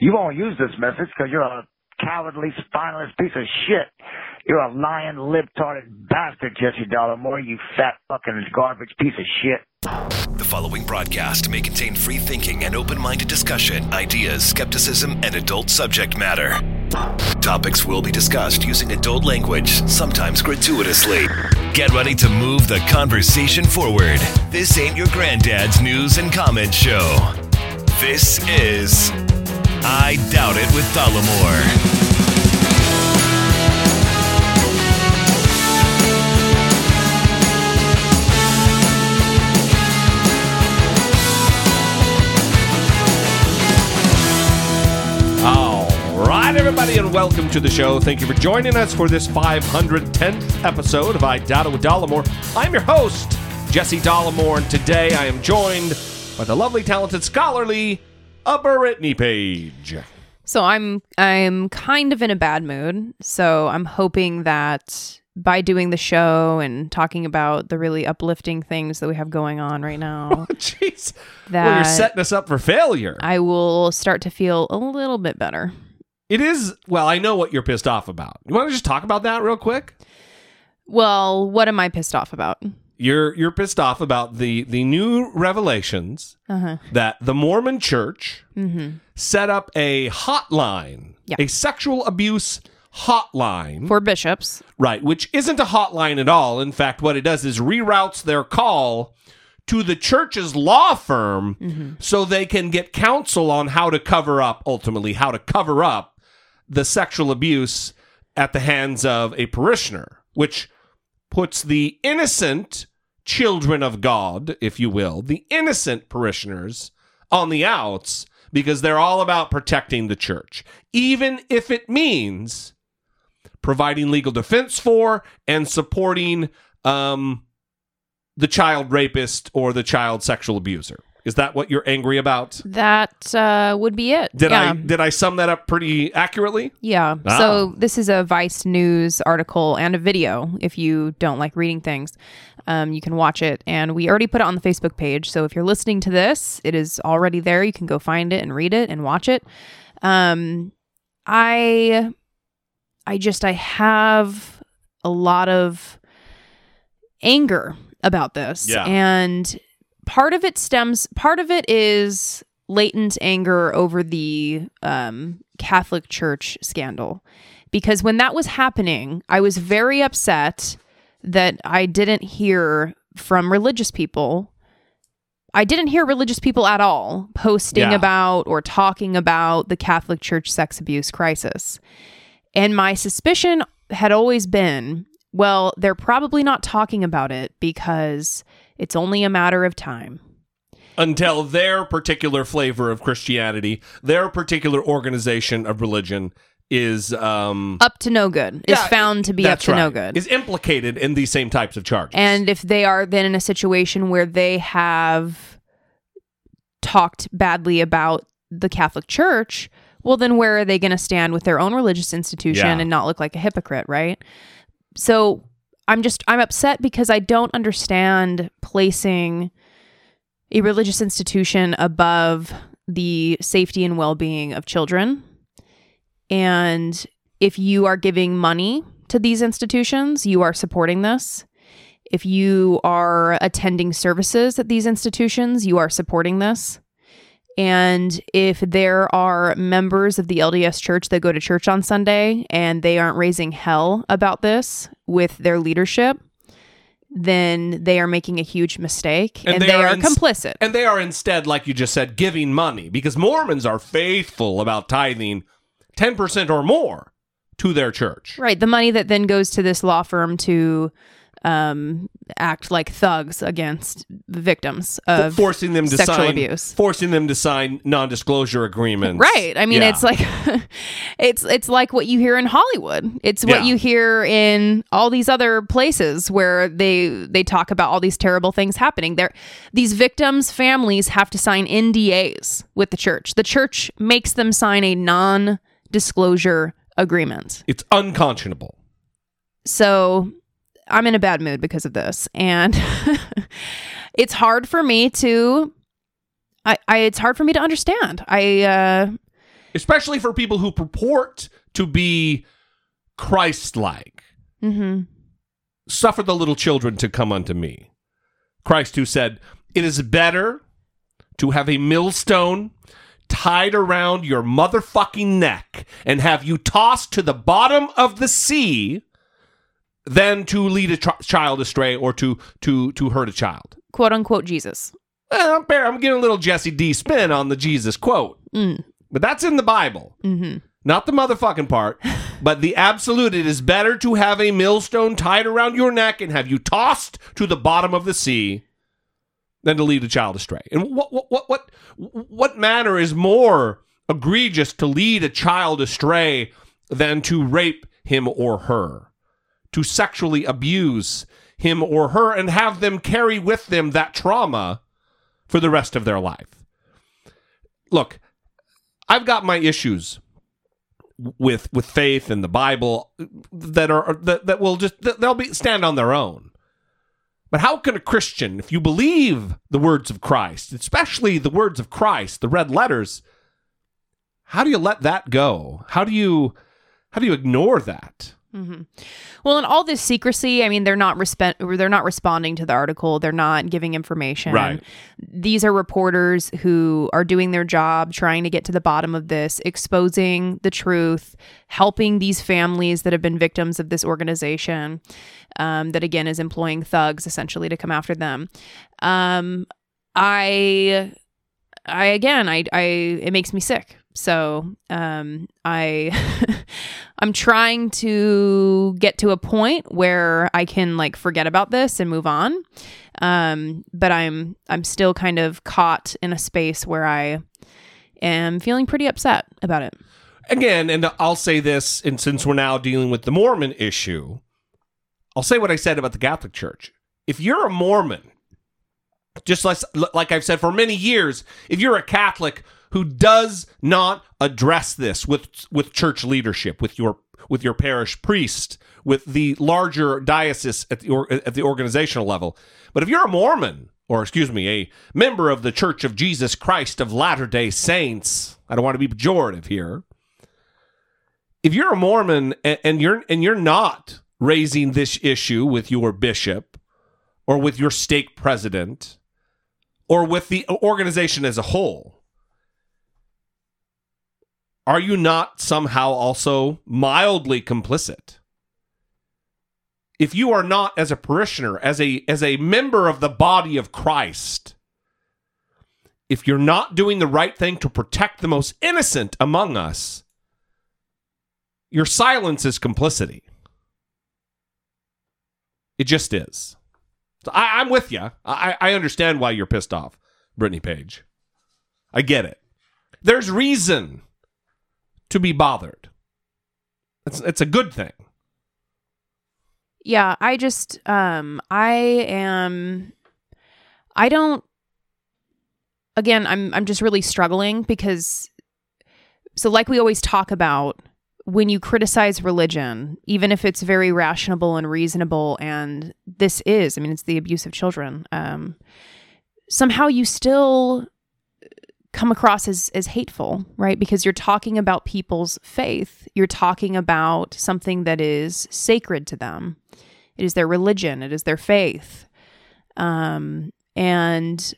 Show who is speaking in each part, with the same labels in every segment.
Speaker 1: You won't use this message because you're a cowardly, spineless piece of shit. You're a lying, libtarded bastard, Jesse Dollemore, you fat fucking garbage piece of shit.
Speaker 2: The following broadcast may contain free thinking and open minded discussion, ideas, skepticism, and adult subject matter. Topics will be discussed using adult language, sometimes gratuitously. Get ready to move the conversation forward. This ain't your granddad's news and comment show. This is I Doubt It with
Speaker 3: Dollemore. Right, everybody, and welcome to the show. Thank you for joining us for this 510th episode of I Doubt It with Dollemore. I'm your host, Jesse Dollemore, and today I am joined by the lovely, talented, scholarly, a Brittany Page.
Speaker 4: So I'm I'm kind of in a bad mood. So I'm hoping that by doing the show and talking about the really uplifting things that we have going on right now, oh,
Speaker 3: Jeez. well, you're setting us up for failure.
Speaker 4: I will start to feel a little bit better.
Speaker 3: It is, well, I know what you're pissed off about. You want to just talk about that real quick?
Speaker 4: Well, what am I pissed off about?
Speaker 3: You're you're pissed off about the the new revelations
Speaker 4: Uh-huh.
Speaker 3: that the Mormon Church set up a hotline,
Speaker 4: Yeah.
Speaker 3: a sexual abuse hotline,
Speaker 4: For bishops.
Speaker 3: right? Which isn't a hotline at all. In fact, what it does is reroutes their call to the church's law firm so they can get counsel on how to cover up, ultimately, how to cover up the sexual abuse at the hands of a parishioner, which puts the innocent children of God, if you will, the innocent parishioners on the outs because they're all about protecting the church, even if it means providing legal defense for and supporting um, the child rapist or the child sexual abuser. Is that what you're angry about?
Speaker 4: That uh, would be it.
Speaker 3: Did
Speaker 4: yeah.
Speaker 3: I did I sum that up pretty accurately?
Speaker 4: Yeah.
Speaker 3: Ah.
Speaker 4: So this is a Vice News article and a video. If you don't like reading things, um, you can watch it. And we already put it on the Facebook page. So if you're listening to this, it is already there. You can go find it and read it and watch it. Um, I, I just I have a lot of anger about this,
Speaker 3: Yeah.
Speaker 4: and part of it stems. Part of it is latent anger over the um, Catholic Church scandal. Because when that was happening, I was very upset that I didn't hear from religious people. I didn't hear religious people at all posting
Speaker 3: Yeah.
Speaker 4: about or talking about the Catholic Church sex abuse crisis. And my suspicion had always been well, they're probably not talking about it because it's only a matter of time.
Speaker 3: Until their particular flavor of Christianity, their particular organization of religion is um
Speaker 4: Up to no good is found to be up to no good.
Speaker 3: Is implicated in these same types of charges.
Speaker 4: And if they are then in a situation where they have talked badly about the Catholic Church, well, then where are they going to stand with their own religious institution
Speaker 3: Yeah.
Speaker 4: and not look like a hypocrite, right? So I'm just, I'm upset because I don't understand placing a religious institution above the safety and well being of children. And if you are giving money to these institutions, you are supporting this. If you are attending services at these institutions, you are supporting this. And if there are members of the LDS church that go to church on Sunday and they aren't raising hell about this with their leadership, then they are making a huge mistake and, they, are,
Speaker 3: ins-
Speaker 4: complicit.
Speaker 3: And they are instead, like you just said, giving money because Mormons are faithful about tithing 10% or more to their church.
Speaker 4: Right. The money that then goes to this law firm to um, act like thugs against the
Speaker 3: victims
Speaker 4: of
Speaker 3: forcing them to
Speaker 4: sexual
Speaker 3: sign
Speaker 4: abuse.
Speaker 3: forcing them to sign non-disclosure agreements.
Speaker 4: Right. I mean,
Speaker 3: Yeah.
Speaker 4: it's like it's it's like what you hear in Hollywood. It's what
Speaker 3: Yeah.
Speaker 4: you hear in all these other places where they they talk about all these terrible things happening. There these victims' families have to sign NDAs with the church. The church makes them sign a non-disclosure agreement.
Speaker 3: it's unconscionable.
Speaker 4: So I'm in a bad mood because of this. And it's hard for me to I, I it's hard for me to understand. I uh
Speaker 3: especially for people who purport to be Christ-like.
Speaker 4: Mm-hmm.
Speaker 3: Suffer the little children to come unto me. Christ, who said, "It is better to have a millstone." Tied around your motherfucking neck and have you tossed to the bottom of the sea than to lead a ch- child astray or to to to hurt a child.
Speaker 4: Quote unquote Jesus.
Speaker 3: Eh, I'm. I'm getting a little Jesse D spin on the Jesus quote,
Speaker 4: Mm.
Speaker 3: but that's in the Bible,
Speaker 4: Mm-hmm.
Speaker 3: not the motherfucking part, but the absolute. It is better to have a millstone tied around your neck and have you tossed to the bottom of the sea than to lead a child astray. And what what what what what manner is more egregious to lead a child astray than to rape him or her, to sexually abuse him or her, and have them carry with them that trauma for the rest of their life. Look, I've got my issues with with faith and the Bible that are that, that will just they'll be stand on their own. But how can a Christian, if you believe the words of Christ, especially the words of Christ, the red letters, how do you let that go? How do you how do you ignore that?
Speaker 4: Mm-hmm. Well, in all this secrecy, I mean, they're not respe- they're not responding to the article. They're not giving information.
Speaker 3: Right.
Speaker 4: These are reporters who are doing their job, trying to get to the bottom of this, exposing the truth, helping these families that have been victims of this organization, um, that again is employing thugs essentially to come after them. Um, I, I again, I, I, it makes me sick. So, um, I, I'm trying to get to a point where I can like forget about this and move on. Um, but I'm, I'm still kind of caught in a space where I am feeling pretty upset about it.
Speaker 3: Again, and I'll say this, and since we're now dealing with the Mormon issue, I'll say what I said about the Catholic Church. If you're a Mormon, just like, like I've said for many years, if you're a Catholic who does not address this with with church leadership, with your with your parish priest, with the larger diocese at the or, at the organizational level, but if you're a Mormon or excuse me, a member of the Church of Jesus Christ of Latter-day Saints, I don't want to be pejorative here. If you're a Mormon and, and you're and you're not raising this issue with your bishop or with your stake president or with the organization as a whole, are you not somehow also mildly complicit? If you are not as a parishioner, as a as a member of the body of Christ, if you're not doing the right thing to protect the most innocent among us, your silence is complicity. It just is. So I, I'm with you. I, I understand why you're pissed off, Brittany Page. I get it. There's reason to be bothered. It's it's a good thing.
Speaker 4: Yeah, I just um I am I don't again, I'm I'm just really struggling because so like we always talk about when you criticize religion, even if it's very rational and reasonable and this is, I mean it's the abuse of children, um somehow you still come across as as hateful, right? Because you're talking about people's faith. You're talking about something that is sacred to them. It is their religion, it is their faith. Um and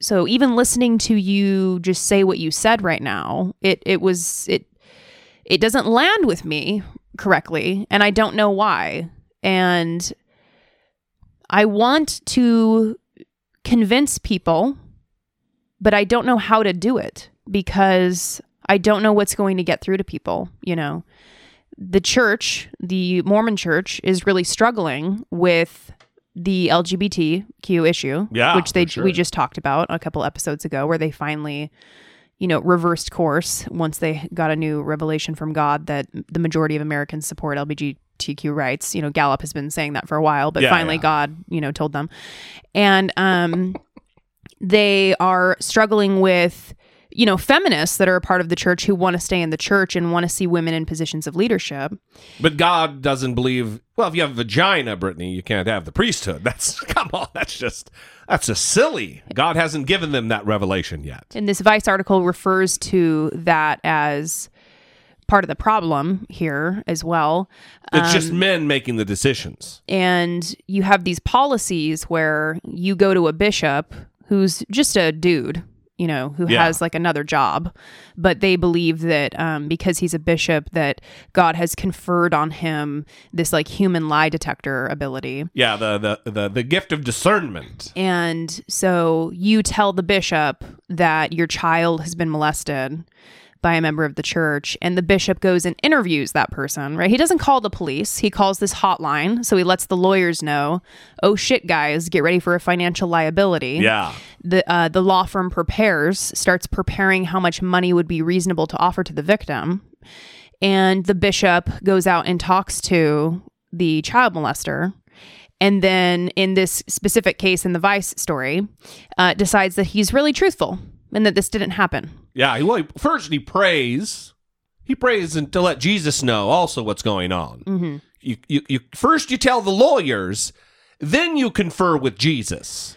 Speaker 4: so even listening to you just say what you said right now, it it was it it doesn't land with me correctly and I don't know why. And I want to convince people but I don't know how to do it because I don't know what's going to get through to people, you know. The church, the Mormon church is really struggling with the LGBTQ issue,
Speaker 3: Yeah,
Speaker 4: which they
Speaker 3: sure.
Speaker 4: we just talked about a couple episodes ago where they finally you know, reversed course once they got a new revelation from God that the majority of Americans support LGBTQ rights. You know, Gallup has been saying that for a while, but
Speaker 3: Yeah,
Speaker 4: finally
Speaker 3: yeah.
Speaker 4: God, you know, told them. And um they are struggling with you know feminists that are a part of the church who want to stay in the church and want to see women in positions of leadership
Speaker 3: But God doesn't believe Well, if you have a vagina, Brittany, you can't have the priesthood. That's come on. That's just that's just silly. God hasn't given them that revelation yet.
Speaker 4: And this Vice article refers to that as part of the problem here as well.
Speaker 3: It's just um, men making the decisions.
Speaker 4: and you have these policies where you go to a bishop who's just a dude you know who
Speaker 3: Yeah.
Speaker 4: has like another job but they believe that um, because he's a bishop that god has conferred on him this like human lie detector ability
Speaker 3: Yeah, the the the, the gift of discernment.
Speaker 4: and so you tell the bishop that your child has been molested by a member of the church, and the bishop goes and interviews that person, right? He doesn't call the police. He calls this hotline. So he lets the lawyers know, oh shit, guys, get ready for a financial liability.
Speaker 3: Yeah.
Speaker 4: The, uh, the law firm prepares, starts preparing how much money would be reasonable to offer to the victim. And the bishop goes out and talks to the child molester and then in this specific case in the vice story uh, decides that he's really truthful and that this didn't happen
Speaker 3: Yeah, he- well, first he prays. He prays and to let Jesus know also what's going on. Mm-hmm. You, you, you first you tell the lawyers, then you confer with Jesus.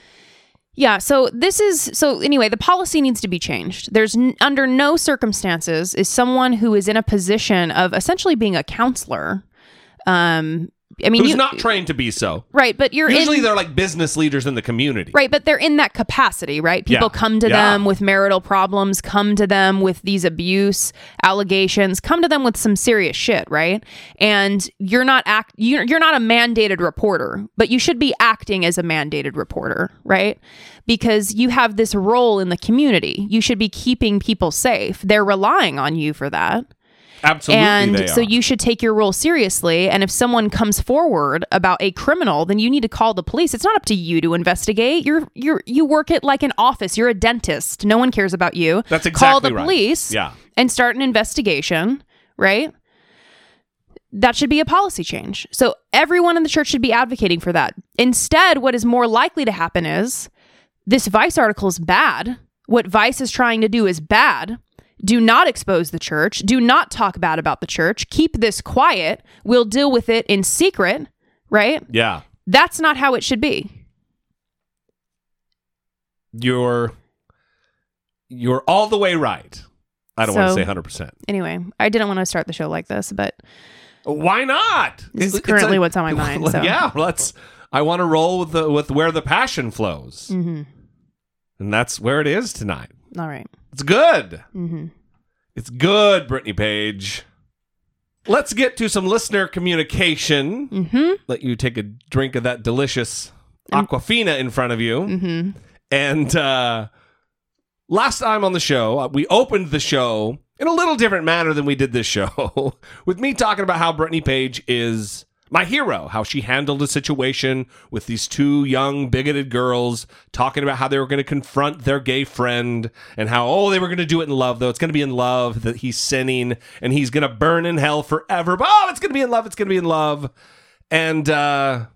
Speaker 4: yeah so this is so anyway the policy needs to be changed there's n- under no circumstances is someone who is in a position of essentially being a counselor um i mean
Speaker 3: Who's
Speaker 4: you,
Speaker 3: not trained to be so.
Speaker 4: right but you're
Speaker 3: Usually
Speaker 4: in,
Speaker 3: they're like business leaders in the community.
Speaker 4: Right, but they're in that capacity, right? People
Speaker 3: Yeah.
Speaker 4: come to
Speaker 3: Yeah.
Speaker 4: them with marital problems, come to them with these abuse allegations, come to them with some serious shit, right? And you're not act you're, you're not a mandated reporter, but you should be acting as a mandated reporter, right? Because you have this role in the community. You should be keeping people safe. They're relying on you for that
Speaker 3: Absolutely,
Speaker 4: and so you should take your role seriously and if someone comes forward about a criminal then you need to call the police. It's not up to you to investigate. You're you're you work at like an office. You're a dentist. No one cares about you.
Speaker 3: That's exactly call
Speaker 4: the
Speaker 3: right.
Speaker 4: police
Speaker 3: Yeah.
Speaker 4: and start an investigation right? That should be a policy change. So everyone in the church should be advocating for that. Instead what is more likely to happen is this vice article is bad. What vice is trying to do is bad do not expose the church. Do not talk bad about the church. Keep this quiet. We'll deal with it in secret, right?
Speaker 3: Yeah.
Speaker 4: That's not how it should be.
Speaker 3: You're you're all the way right. I don't want to say 100%.
Speaker 4: Anyway, I didn't want to start the show like this, but
Speaker 3: Why not?
Speaker 4: This is
Speaker 3: It's- it's
Speaker 4: currently what's on my mind, so.
Speaker 3: Yeah, let's. I want to roll with the with where the passion flows,
Speaker 4: mhm.
Speaker 3: and that's where it is tonight.
Speaker 4: All right.
Speaker 3: It's good.
Speaker 4: hmm
Speaker 3: It's good, Brittany Page. Let's get to some listener communication.
Speaker 4: hmm
Speaker 3: Let you take a drink of that delicious Aquafina in front of you.
Speaker 4: hmm
Speaker 3: And uh, last time on the show, uh, we opened the show in a little different manner than we did this show, with me talking about how Brittany Page is my hero, how she handled a situation with these two young bigoted girls, talking about how they were going to confront their gay friend and how, oh, they were going to do it in love, though. It's going to be in love that he's sinning and he's going to burn in hell forever. But oh, it's going to be in love. It's going to be in love. And uh,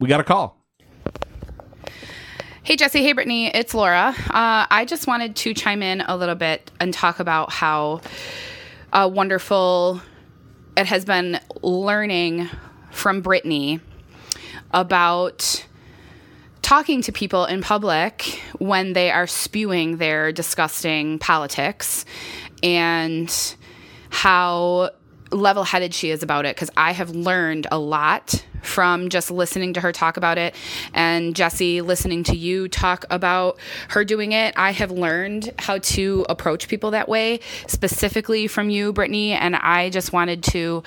Speaker 3: we got a call.
Speaker 5: Hey, Jesse. Hey, Brittany. It's Laura. Uh, I just wanted to chime in a little bit and talk about how uh, wonderful it has been learning from Brittany about talking to people in public when they are spewing their disgusting politics and how level headed she is about it because I have learned a lot from just listening to her talk about it and Jesse listening to you talk about her doing it. I have learned how to approach people that way, specifically from you, Brittany. And I just wanted to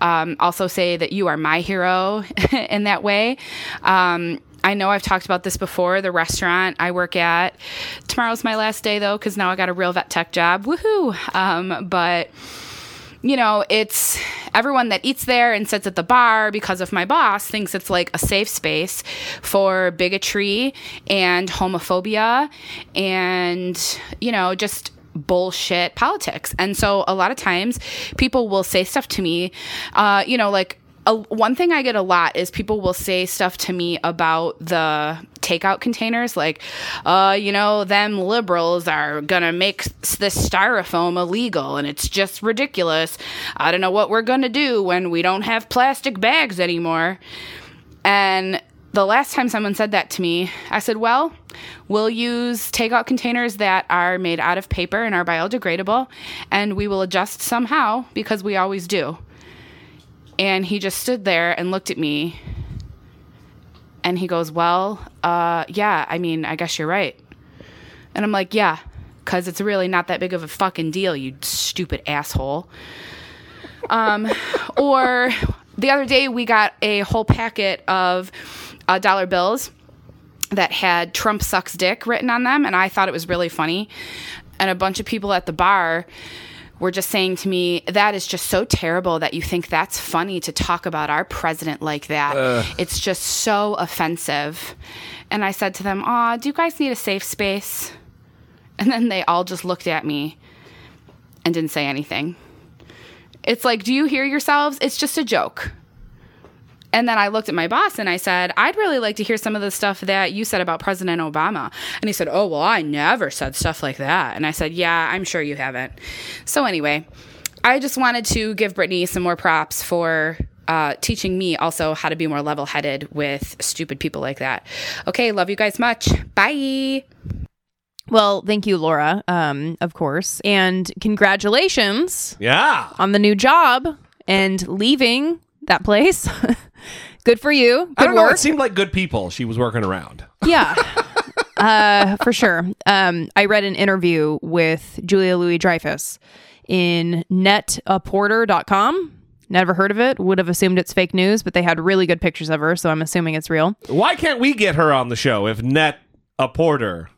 Speaker 5: um, also say that you are my hero in that way. Um, I know I've talked about this before. The restaurant I work at. Tomorrow's my last day though, because now I got a real vet tech job. Woohoo! Um, but you know, it's everyone that eats there and sits at the bar because of my boss thinks it's like a safe space for bigotry and homophobia and, you know, just bullshit politics. And so a lot of times people will say stuff to me, uh, you know, like, a, one thing I get a lot is people will say stuff to me about the takeout containers, like, uh, you know, them liberals are gonna make this styrofoam illegal, and it's just ridiculous. I don't know what we're gonna do when we don't have plastic bags anymore. And the last time someone said that to me, I said, Well, we'll use takeout containers that are made out of paper and are biodegradable, and we will adjust somehow because we always do. And he just stood there and looked at me. And he goes, Well, uh, yeah, I mean, I guess you're right. And I'm like, Yeah, because it's really not that big of a fucking deal, you stupid asshole. Um, or the other day, we got a whole packet of uh, dollar bills that had Trump sucks dick written on them. And I thought it was really funny. And a bunch of people at the bar were just saying to me, that is just so terrible that you think that's funny to talk about our president like that. It's just so offensive. And I said to them, Aw, do you guys need a safe space? And then they all just looked at me and didn't say anything. It's like, do you hear yourselves? It's just a joke. And then I looked at my boss and I said, I'd really like to hear some of the stuff that you said about President Obama. And he said, Oh, well, I never said stuff like that. And I said, Yeah, I'm sure you haven't. So, anyway, I just wanted to give Brittany some more props for uh, teaching me also how to be more level headed with stupid people like that. Okay, love you guys much. Bye.
Speaker 4: Well, thank you, Laura, um, of course. And congratulations
Speaker 3: Yeah.
Speaker 4: on the new job and leaving that place. Good for you. Good
Speaker 3: I don't know.
Speaker 4: work.
Speaker 3: It seemed like good people she was working around.
Speaker 4: Yeah. uh, for sure. Um, I read an interview with Julia Louis Dreyfus in netaporter.com. Never heard of it. Would have assumed it's fake news, but they had really good pictures of her, so I'm assuming it's real.
Speaker 3: Why can't we get her on the show if Net a Porter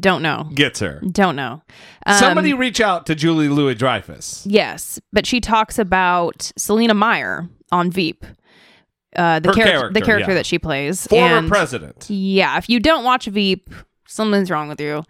Speaker 4: Don't know.
Speaker 3: gets her?
Speaker 4: Don't know. Um,
Speaker 3: Somebody reach out to Julie Louis Dreyfus.
Speaker 4: Yes, but she talks about Selina Meyer on Veep. Uh, the
Speaker 3: Her
Speaker 4: character, the character
Speaker 3: yeah.
Speaker 4: that she plays.
Speaker 3: Former
Speaker 4: And,
Speaker 3: president.
Speaker 4: Yeah, if you don't watch Veep, something's wrong with you.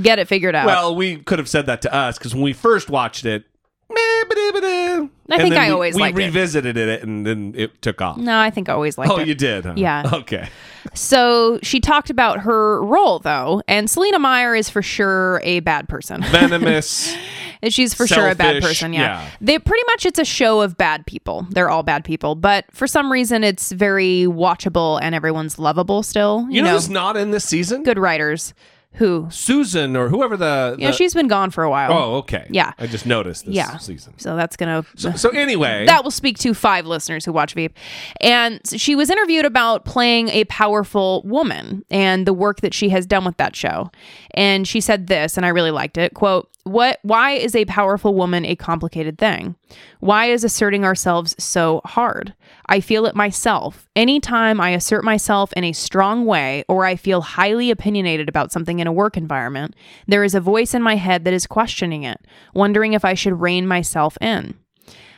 Speaker 4: Get it figured out.
Speaker 3: Well, we could have said that to us because when we first watched it, I
Speaker 4: think I always
Speaker 3: we
Speaker 4: liked it.
Speaker 3: revisited it and then it took off.
Speaker 4: no, I think I always liked
Speaker 3: oh,
Speaker 4: it.
Speaker 3: Oh, you did? Huh?
Speaker 4: Yeah.
Speaker 3: Okay.
Speaker 4: So she talked about her role, though, and Selina Meyer is for sure a bad person.
Speaker 3: Venomous.
Speaker 4: She's for sure a bad person. Yeah.
Speaker 3: yeah.
Speaker 4: They pretty much it's a show of bad people. They're all bad people, but for some reason it's very watchable and everyone's lovable still. You,
Speaker 3: You know
Speaker 4: know,
Speaker 3: who's not in this season?
Speaker 4: good writers who
Speaker 3: Susan or whoever the.
Speaker 4: Yeah, she's been gone for a while.
Speaker 3: Oh, okay.
Speaker 4: Yeah.
Speaker 3: I just noticed this
Speaker 4: Yeah.
Speaker 3: season.
Speaker 4: So that's gonna
Speaker 3: So, so anyway,
Speaker 4: that will speak to five listeners who watch Veep. And she was interviewed about playing a powerful woman and the work that she has done with that show. And she said this, and I really liked it. Quote, what why is a powerful woman a complicated thing? Why is asserting ourselves so hard? I feel it myself. Anytime I assert myself in a strong way or I feel highly opinionated about something in a work environment, there is a voice in my head that is questioning it, wondering if I should rein myself in.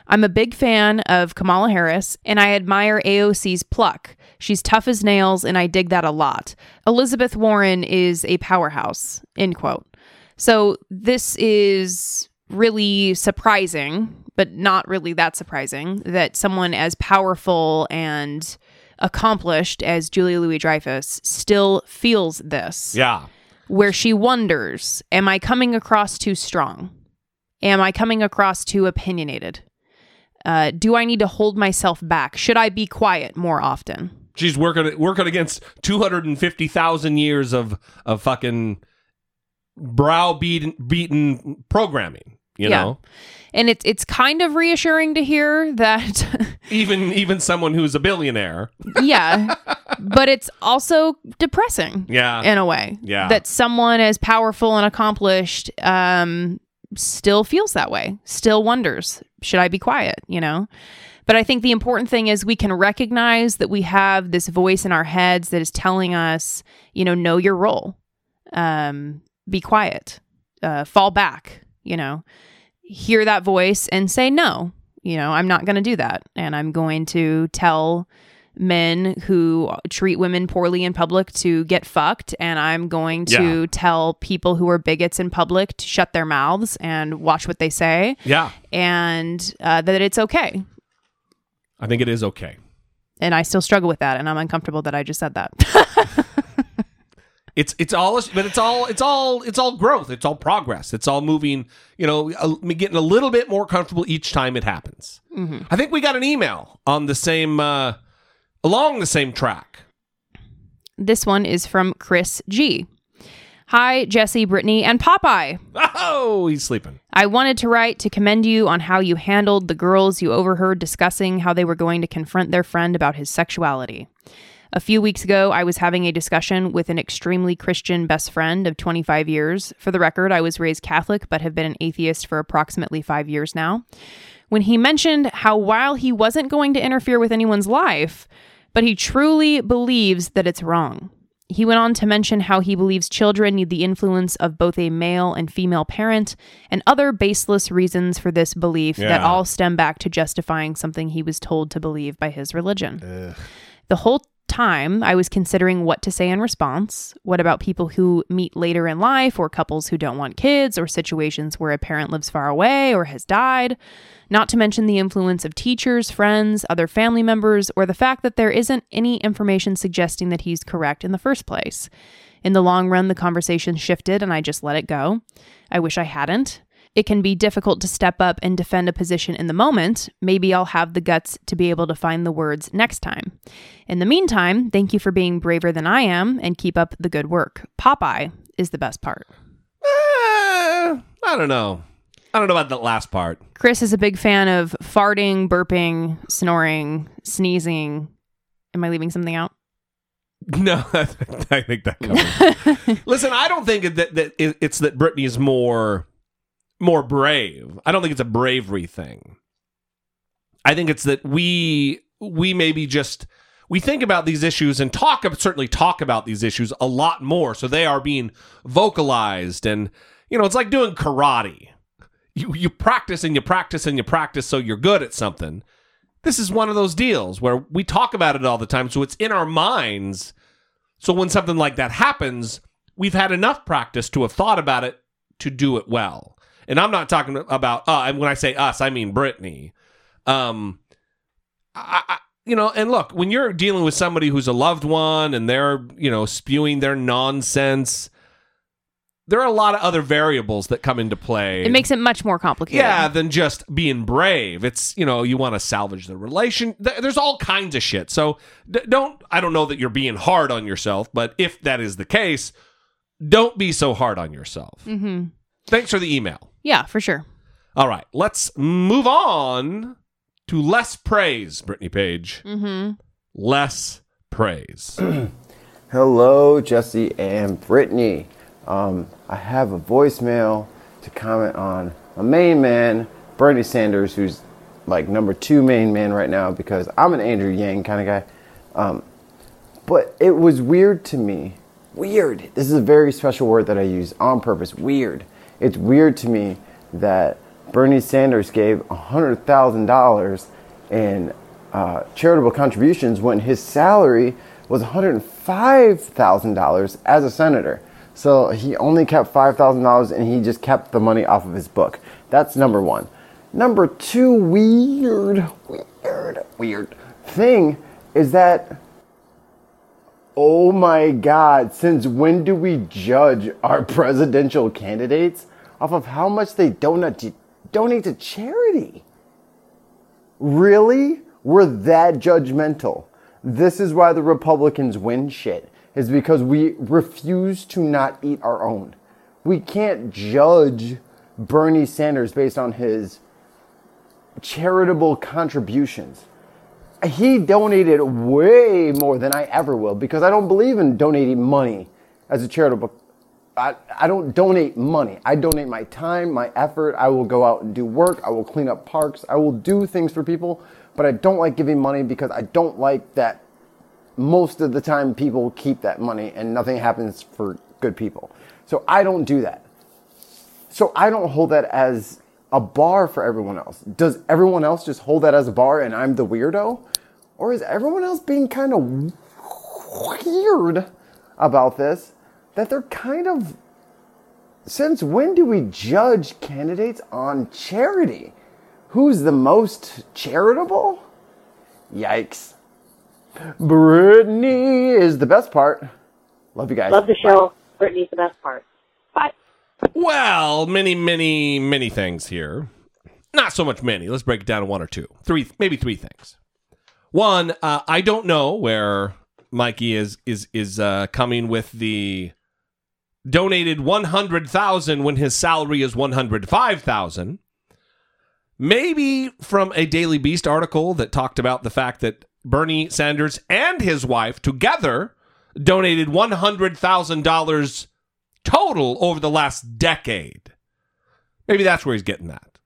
Speaker 4: I'm a big fan of Kamala Harris, and I admire AOC's pluck. She's tough as nails, and I dig that a lot. Elizabeth Warren is a powerhouse. End quote. So this is really surprising, but not really that surprising that someone as powerful and accomplished as Julia Louis Dreyfus still feels this
Speaker 3: yeah.
Speaker 4: where she wonders Am I coming across too strong? Am I coming across too opinionated? Uh, do I need to hold myself back? Should I be quiet more often?
Speaker 3: She's working working against 250,000 years of of fucking brow beaten beaten programming, you
Speaker 4: Yeah.
Speaker 3: know?
Speaker 4: And it's it's kind of reassuring to hear that,
Speaker 3: Even even someone who's a billionaire.
Speaker 4: yeah, but it's also depressing
Speaker 3: Yeah.
Speaker 4: in a way.
Speaker 3: Yeah.
Speaker 4: that someone as powerful and accomplished um, still feels that way, still wonders, should I be quiet? You know. But I think the important thing is we can recognize that we have this voice in our heads that is telling us, you know, know your role, um, be quiet, uh, fall back, you know, hear that voice and say, no, you know, I'm not going to do that. And I'm going to tell men who treat women poorly in public to get fucked. And I'm going to
Speaker 3: Yeah.
Speaker 4: tell people who are bigots in public to shut their mouths and watch what they say
Speaker 3: yeah.
Speaker 4: and uh, that it's okay.
Speaker 3: I think it is okay.
Speaker 4: And I still struggle with that, and I'm uncomfortable that I just said that.
Speaker 3: It's it's all but it's all it's all it's all growth. It's all progress. It's all moving. You know, getting a little bit more comfortable each time it happens. I think we got an email on the same uh, along the same track.
Speaker 4: this one is from Chris G. Hi, Jesse, Brittany, and Popeye.
Speaker 3: Oh, he's sleeping.
Speaker 4: I wanted to write to commend you on how you handled the girls you overheard discussing how they were going to confront their friend about his sexuality. A few weeks ago, I was having a discussion with an extremely Christian best friend of 25 years. For the record, I was raised Catholic but have been an atheist for approximately five years now. When he mentioned how while he wasn't going to interfere with anyone's life, but he truly believes that it's wrong. He went on to mention how he believes children need the influence of both a male and female parent and other baseless reasons for this belief that all stem back to justifying something he was told to believe by his religion. The whole time, I was considering what to say in response. What about people who meet later in life, or couples who don't want kids, or situations where a parent lives far away or has died? Not to mention the influence of teachers, friends, other family members, or the fact that there isn't any information suggesting that he's correct in the first place. In the long run, the conversation shifted and I just let it go. I wish I hadn't. It can be difficult to step up and defend a position in the moment. Maybe I'll have the guts to be able to find the words next time. In the meantime, thank you for being braver than I am and keep up the good work. Popeye is the best part.
Speaker 3: Eh, I don't know. I don't know about that last part.
Speaker 4: Chris is a big fan of farting, burping, snoring, sneezing. Am I leaving something out?
Speaker 3: No, I think that covers. Listen, I don't think that that it- it's that Brittany is more more brave. I don't think it's a bravery thing. I think it's that we we maybe just we think about these issues and talk certainly talk about these issues a lot more. So they are being vocalized, and you know, it's like doing karate. You you practice and you practice and you practice, so you're good at something this is one of those deals where we talk about it all the time so it's in our minds so when something like that happens we've had enough practice to have thought about it to do it well and i'm not talking about uh and when i say us i mean brittany um I, I you know and look when you're dealing with somebody who's a loved one and they're you know spewing their nonsense there are a lot of other variables that come into play
Speaker 4: It makes it much more complicated.
Speaker 3: yeah, than just being brave. It's you know you want to salvage the relation. There's all kinds of shit. So don't. I don't know that you're being hard on yourself, but if that is the case, don't be so hard on yourself.
Speaker 4: Mm-hmm.
Speaker 3: Thanks for the email.
Speaker 4: Yeah, for sure.
Speaker 3: All right, let's move on to less praise, Brittany Page.
Speaker 4: Mm-hmm.
Speaker 3: Less praise.
Speaker 6: Hello, Jesse and Brittany. Um, I have a voicemail to comment on a main man, Bernie Sanders, who's like number two main man right now because I'm an Andrew Yang kind of guy. Um, but it was weird to me. Weird. This is a very special word that I use on purpose. Weird. It's weird to me that Bernie Sanders gave $100,000 in uh, charitable contributions when his salary was $105,000 as a senator. So he only kept $5,000 and he just kept the money off of his book. That's number one. Number two, weird, weird, weird thing is that Oh my God, since when do we judge our presidential candidates off of how much they donate, donate to charity? Really? We're that judgmental. This is why the Republicans win shit, is because we refuse to not eat our own. We can't judge Bernie Sanders based on his charitable contributions he donated way more than I ever will because I don't believe in donating money as a charitable. I, I don't donate money. I donate my time, my effort. I will go out and do work. I will clean up parks. I will do things for people, but I don't like giving money because I don't like that most of the time people keep that money and nothing happens for good people. So I don't do that. So I don't hold that as a bar for everyone else. Does everyone else just hold that as a bar and I'm the weirdo? Or is everyone else being kind of weird about this? That they're kind of. Since when do we judge candidates on charity? Who's the most charitable? Yikes. Brittany is the best part. Love you guys.
Speaker 7: Love the show. Brittany's the best part. Bye.
Speaker 3: Well, many, many, many things here. Not so much many. Let's break it down to one or two, three, maybe three things. One, uh, I don't know where Mikey is is is uh, coming with the donated 100,000 when his salary is 105,000. Maybe from a Daily Beast article that talked about the fact that Bernie Sanders and his wife together donated $100,000 total over the last decade. Maybe that's where he's getting that.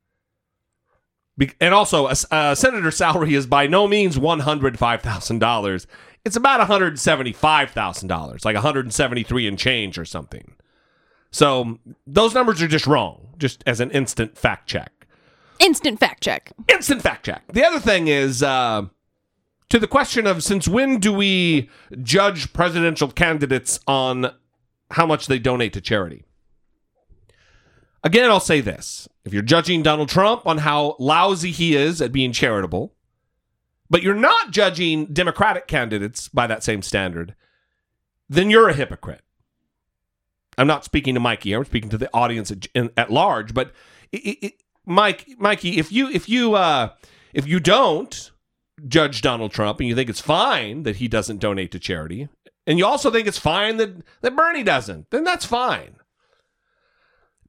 Speaker 3: Be- and also, a, a senator's salary is by no means $105,000 it's about one hundred seventy-five thousand dollars, like one hundred seventy-three and change or something. So those numbers are just wrong. Just as an instant fact check.
Speaker 4: Instant fact check.
Speaker 3: Instant fact check. The other thing is uh, to the question of since when do we judge presidential candidates on how much they donate to charity? Again, I'll say this. If you're judging Donald Trump on how lousy he is at being charitable, but you're not judging Democratic candidates by that same standard, then you're a hypocrite. I'm not speaking to Mikey. I'm speaking to the audience at, at large. But it, it, Mike, Mikey, if you if you uh, if you don't judge Donald Trump and you think it's fine that he doesn't donate to charity, and you also think it's fine that that Bernie doesn't, then that's fine.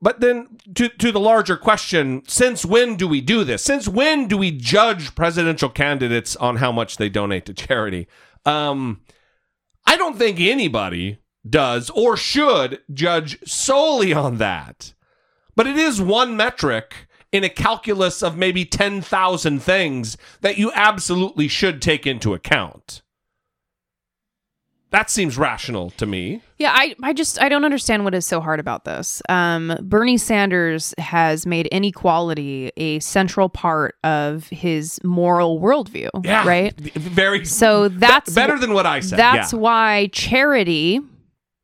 Speaker 3: But then to to the larger question, since when do we do this? Since when do we judge presidential candidates on how much they donate to charity? Um, I don't think anybody does or should judge solely on that. But it is one metric in a calculus of maybe 10,000 things that you absolutely should take into account. That seems rational to me.
Speaker 4: Yeah, I, I just I don't understand what is so hard about this. Um, Bernie Sanders has made inequality a central part of his moral worldview.
Speaker 3: Yeah.
Speaker 4: Right.
Speaker 3: Very
Speaker 4: So that's
Speaker 3: be- better than what I said.
Speaker 4: That's
Speaker 3: yeah.
Speaker 4: why charity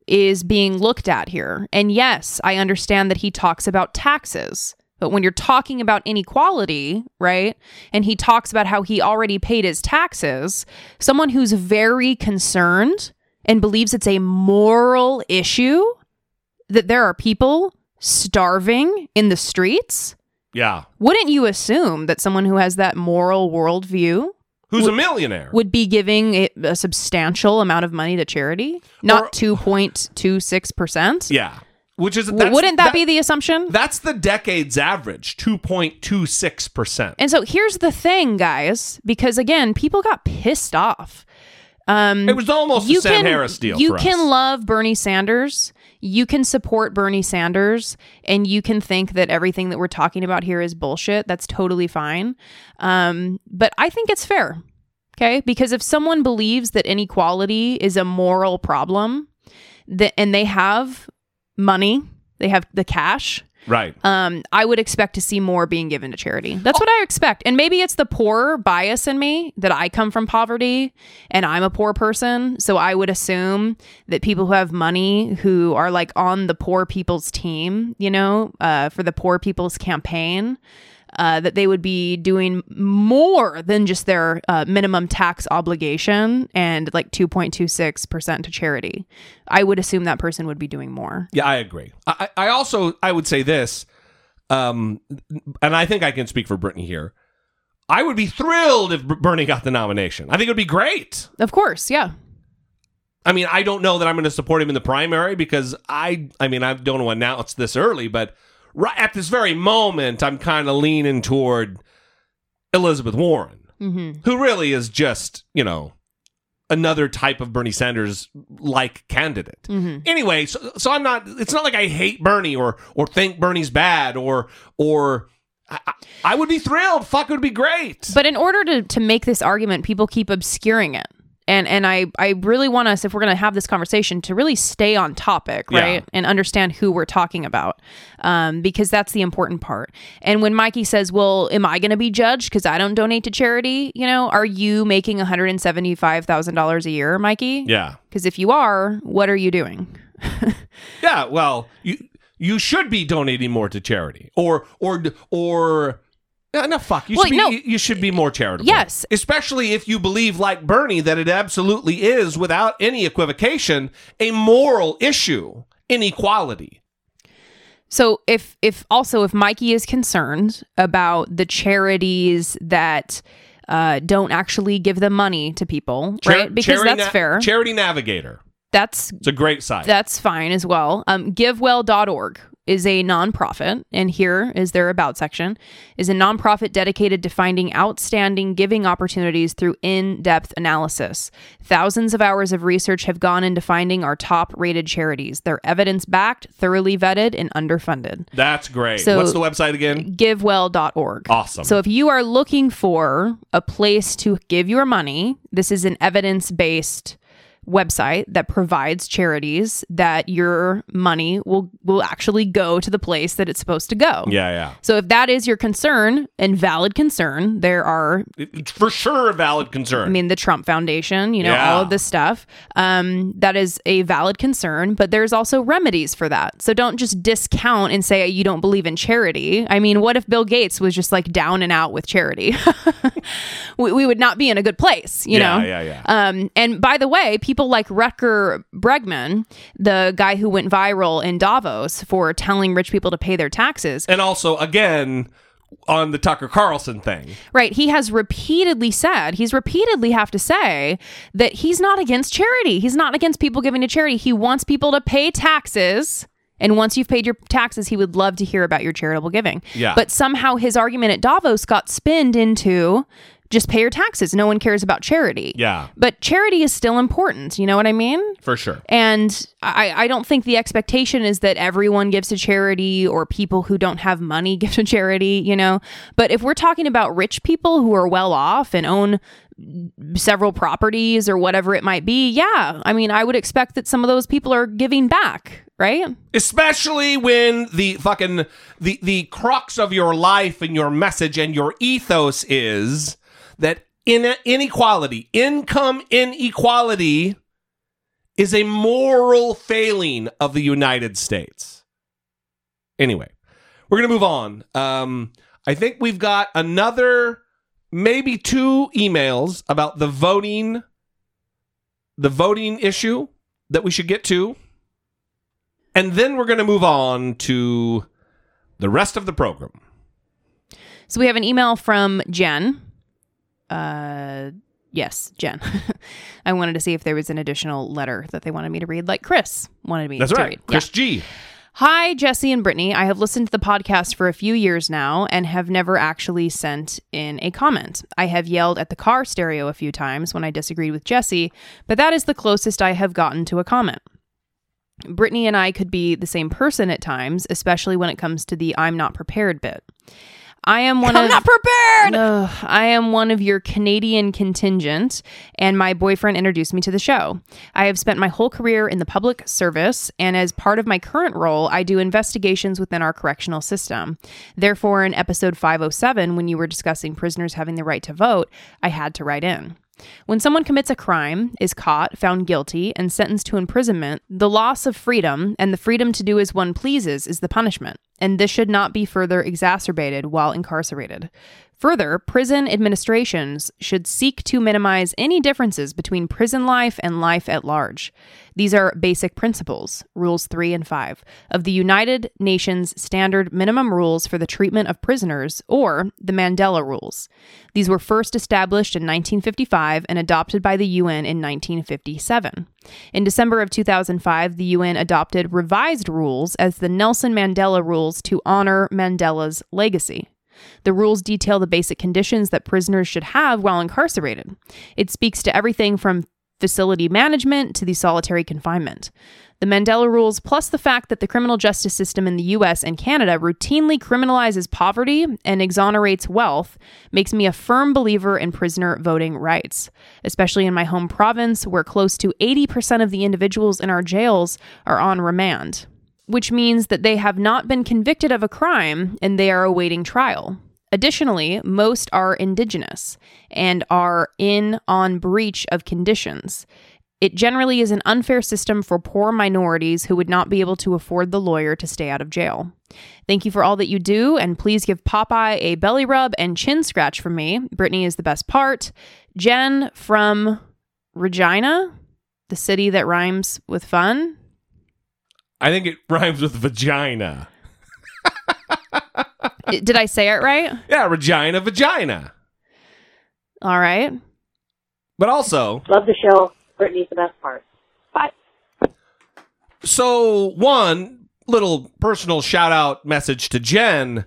Speaker 4: is being looked at here. And yes, I understand that he talks about taxes. But when you're talking about inequality, right? And he talks about how he already paid his taxes, someone who's very concerned and believes it's a moral issue that there are people starving in the streets,
Speaker 3: yeah.
Speaker 4: wouldn't you assume that someone who has that moral worldview
Speaker 3: Who's a millionaire?
Speaker 4: would be giving a, a substantial amount of money to charity, not two point two six percent.
Speaker 3: yeah. Which is
Speaker 4: Wouldn't that, be the assumption?
Speaker 3: That's the decade's average, 2.26%.
Speaker 4: and so here's the thing, guys, because again, people got pissed off. Um,
Speaker 3: it was almost a Sam Harris deal
Speaker 4: You can
Speaker 3: us.
Speaker 4: love Bernie Sanders. You can support Bernie Sanders, and you can think that everything that we're talking about here is bullshit. That's totally fine. Um, but I think it's fair. Okay, because if someone believes that inequality is a moral problem, that and they have money, they have the cash,
Speaker 3: right.
Speaker 4: um, I would expect to see more being given to charity. That's what I expect. And maybe it's the poor bias in me that I come from poverty and I'm a poor person. So I would assume that people who have money, who are like on the poor people's team, you know, uh, for the poor people's campaign, uh, that they would be doing more than just their uh, minimum tax obligation and like 2.26% to charity. I would assume that person would be doing more.
Speaker 3: Yeah, I agree. I, I also I would say this, um, and I think I can speak for Brittany here. I would be thrilled if Bernie got the nomination. I think it would be great.
Speaker 4: Of course, yeah.
Speaker 3: I mean, I don't know that I'm going to support him in the primary because I, I mean, I don't want to announce this early, but right at this very moment, I'm kind of leaning toward Elizabeth Warren, mm-hmm. who really is just, you know, another type of Bernie Sanders like candidate. Mm-hmm. Anyway, so, so I'm not. It's not like I hate Bernie or or think Bernie's bad or or. I, I- I would be thrilled. Fuck, it would be great.
Speaker 4: But in order to to make this argument, people keep obscuring it. And and I I really want us if we're going to have this conversation to really stay on topic,
Speaker 3: Yeah.
Speaker 4: right? And understand who we're talking about. Um because that's the important part. And when Mikey says, "Well, am I going to be judged cuz I don't donate to charity?" You know, are you making $175,000 a year, Mikey?
Speaker 3: yeah,
Speaker 4: Cuz if you are, what are you doing?
Speaker 3: Yeah, well, you you should be donating more to charity, or or or No, no, fuck. You
Speaker 4: Well,
Speaker 3: should be.
Speaker 4: no.
Speaker 3: You, you should be more charitable.
Speaker 4: Yes.
Speaker 3: especially if you believe, like Bernie, that it absolutely is, without any equivocation, a moral issue. Inequality.
Speaker 4: So if if also if Mikey is concerned about the charities that uh, don't actually give the money to people,
Speaker 3: Char-
Speaker 4: right? Because
Speaker 3: Charity
Speaker 4: that's
Speaker 3: Na-
Speaker 4: fair.
Speaker 3: Charity Navigator.
Speaker 4: that's
Speaker 3: It's a great site.
Speaker 4: that's fine as well. Um, GiveWell.org is a nonprofit, and here is their about section, is a nonprofit dedicated to finding outstanding giving opportunities through in-depth analysis. Thousands of hours of research have gone into finding our top-rated charities. They're evidence-backed, thoroughly vetted, and underfunded.
Speaker 3: That's great.
Speaker 4: So-
Speaker 3: What's the website again?
Speaker 4: givewell.org.
Speaker 3: Awesome.
Speaker 4: So if you are looking for a place to give your money, this is an evidence-based website that provides charities that your money will will actually go to the place that it's supposed to go.
Speaker 3: Yeah, yeah.
Speaker 4: So if that is your concern and valid concern, there are
Speaker 3: It- for sure a valid concern.
Speaker 4: I mean, the Trump Foundation, you know,
Speaker 3: Yeah.
Speaker 4: all of this stuff. Um, that is a valid concern, but there's also remedies for that. So don't just discount and say you don't believe in charity. I mean, what if Bill Gates was just like down and out with charity? we, we would not be in a good place, you
Speaker 3: Yeah,
Speaker 4: know?
Speaker 3: yeah, yeah.
Speaker 4: Um, and by the way, people like Rutger Bregman, the guy who went viral in Davos for telling rich people to pay their taxes,
Speaker 3: and also, again, on the Tucker Carlson thing.
Speaker 4: Right. He has repeatedly said, he's repeatedly have to say that he's not against charity. He's not against people giving to charity. He wants people to pay taxes. And once you've paid your taxes, he would love to hear about your charitable giving.
Speaker 3: Yeah.
Speaker 4: But somehow his argument at Davos got spinned into just pay your taxes. No one cares about charity.
Speaker 3: Yeah.
Speaker 4: But charity is still important. You know what I mean?
Speaker 3: For sure.
Speaker 4: And I, I don't think the expectation is that everyone gives to charity or people who don't have money give to charity, you know? But if we're talking about rich people who are well off and own several properties or whatever it might be, yeah. I mean, I would expect that some of those people are giving back, right?
Speaker 3: especially when the fucking the the crux of your life and your message and your ethos is that in inequality income inequality is a moral failing of the united states anyway we're gonna move on um i think we've got another maybe two emails about the voting the voting issue that we should get to and then we're going to move on to the rest of the program.
Speaker 4: So we have an email from Jen. Uh, yes, Jen. I wanted to see if there was an additional letter that they wanted me to read, like Chris wanted me
Speaker 3: That's
Speaker 4: to
Speaker 3: right.
Speaker 4: read.
Speaker 3: Chris G.
Speaker 4: Hi, Jesse and Brittany. I have listened to the podcast for a few years now and have never actually sent in a comment. I have yelled at the car stereo a few times when I disagreed with Jesse, but that is the closest I have gotten to a comment. Brittany and I could be the same person at times, especially when it comes to the I'm not prepared bit. I am one
Speaker 5: I'm
Speaker 4: of
Speaker 5: not prepared.
Speaker 4: I am one of your Canadian contingent, and my boyfriend introduced me to the show. I have spent my whole career in the public service, and as part of my current role, I do investigations within our correctional system. Therefore, in episode 507, when you were discussing prisoners having the right to vote, I had to write in. When someone commits a crime, is caught, found guilty, and sentenced to imprisonment, the loss of freedom and the freedom to do as one pleases is the punishment, and this should not be further exacerbated while incarcerated. Further, prison administrations should seek to minimize any differences between prison life and life at large. These are basic principles, Rules 3 and 5, of the United Nations Standard Minimum Rules for the Treatment of Prisoners, or the Mandela Rules. These were first established in 1955 and adopted by the UN in 1957. In December of 2005, the UN adopted revised rules as the Nelson Mandela Rules to honor Mandela's legacy. The rules detail the basic conditions that prisoners should have while incarcerated. It speaks to everything from facility management to the solitary confinement. The Mandela rules, plus the fact that the criminal justice system in the US and Canada routinely criminalizes poverty and exonerates wealth, makes me a firm believer in prisoner voting rights, especially in my home province, where close to 80% of the individuals in our jails are on remand which means that they have not been convicted of a crime and they are awaiting trial. Additionally, most are indigenous and are in on breach of conditions. It generally is an unfair system for poor minorities who would not be able to afford the lawyer to stay out of jail. Thank you for all that you do, and please give Popeye a belly rub and chin scratch from me. Brittany is the best part. Jen from Regina, the city that rhymes with fun.
Speaker 3: I think it rhymes with vagina.
Speaker 4: Did I say it right?
Speaker 3: Yeah, Regina, vagina.
Speaker 4: All right.
Speaker 3: But also,
Speaker 7: Love the show. Brittany's the best part. Bye.
Speaker 3: so one little personal shout out message to Jen.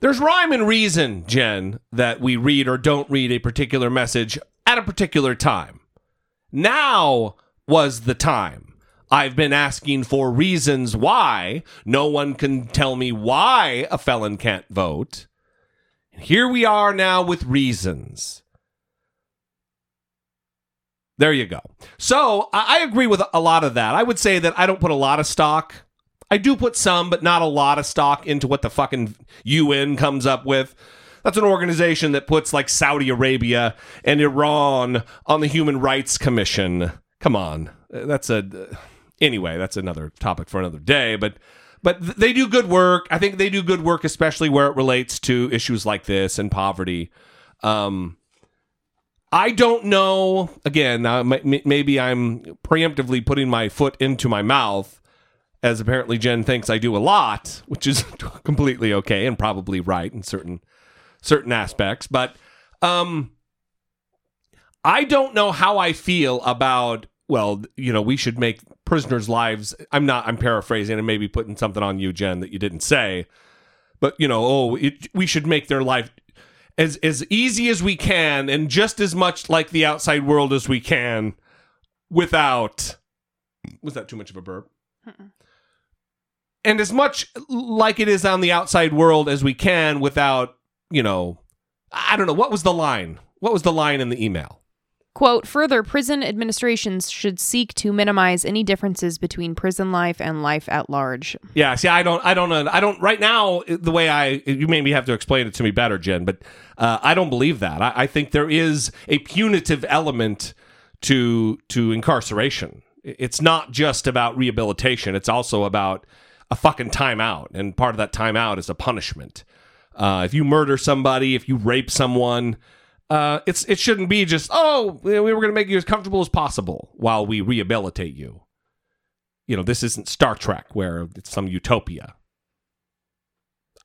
Speaker 3: There's rhyme and reason, Jen, that we read or don't read a particular message at a particular time. Now was the time. I've been asking for reasons why. No one can tell me why a felon can't vote. Here we are now with reasons. There you go. So I agree with a lot of that. I would say that I don't put a lot of stock. I do put some, but not a lot of stock into what the fucking UN comes up with. That's an organization that puts like Saudi Arabia and Iran on the Human Rights Commission. Come on. That's a anyway, that's another topic for another day, but but they do good work. I think they do good work especially where it relates to issues like this and poverty. Um I don't know. Again, uh, m- maybe I'm preemptively putting my foot into my mouth, as apparently Jen thinks I do a lot, which is completely okay and probably right in certain certain aspects. But um, I don't know how I feel about. Well, you know, we should make prisoners' lives. I'm not. I'm paraphrasing and maybe putting something on you, Jen, that you didn't say. But you know, oh, it, we should make their life as as easy as we can and just as much like the outside world as we can without was that too much of a burp and as much like it is on the outside world as we can without you know i don't know what was the line what was the line in the email
Speaker 4: Quote Further, prison administrations should seek to minimize any differences between prison life and life at large.
Speaker 3: Yeah, see, I don't, I don't know, I don't. Right now, the way I, you maybe have to explain it to me better, Jen, but uh, I don't believe that. I, I think there is a punitive element to to incarceration. It's not just about rehabilitation; it's also about a fucking timeout, and part of that timeout is a punishment. Uh, if you murder somebody, if you rape someone, uh, it's it shouldn't be just oh we were going to make you as comfortable as possible while we rehabilitate you. You know, this isn't Star Trek where it's some utopia.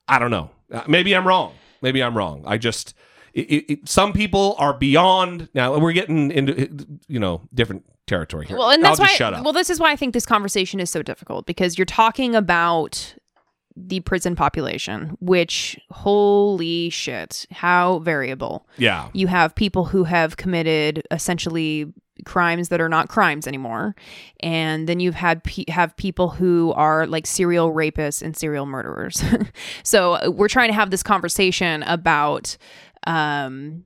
Speaker 3: I don't know. Uh, maybe I'm wrong. Maybe I'm wrong. I just it, it, some people are beyond. Now we're getting into you know different territory here.
Speaker 4: Well, and that's why. Well, this is why I think this conversation is so difficult because you're talking about the prison population, which holy shit, how variable.
Speaker 3: yeah,
Speaker 4: You have people who have committed essentially crimes that are not crimes anymore, and then you've had pe- have people who are like serial rapists and serial murderers. so uh, we're trying to have this conversation about um,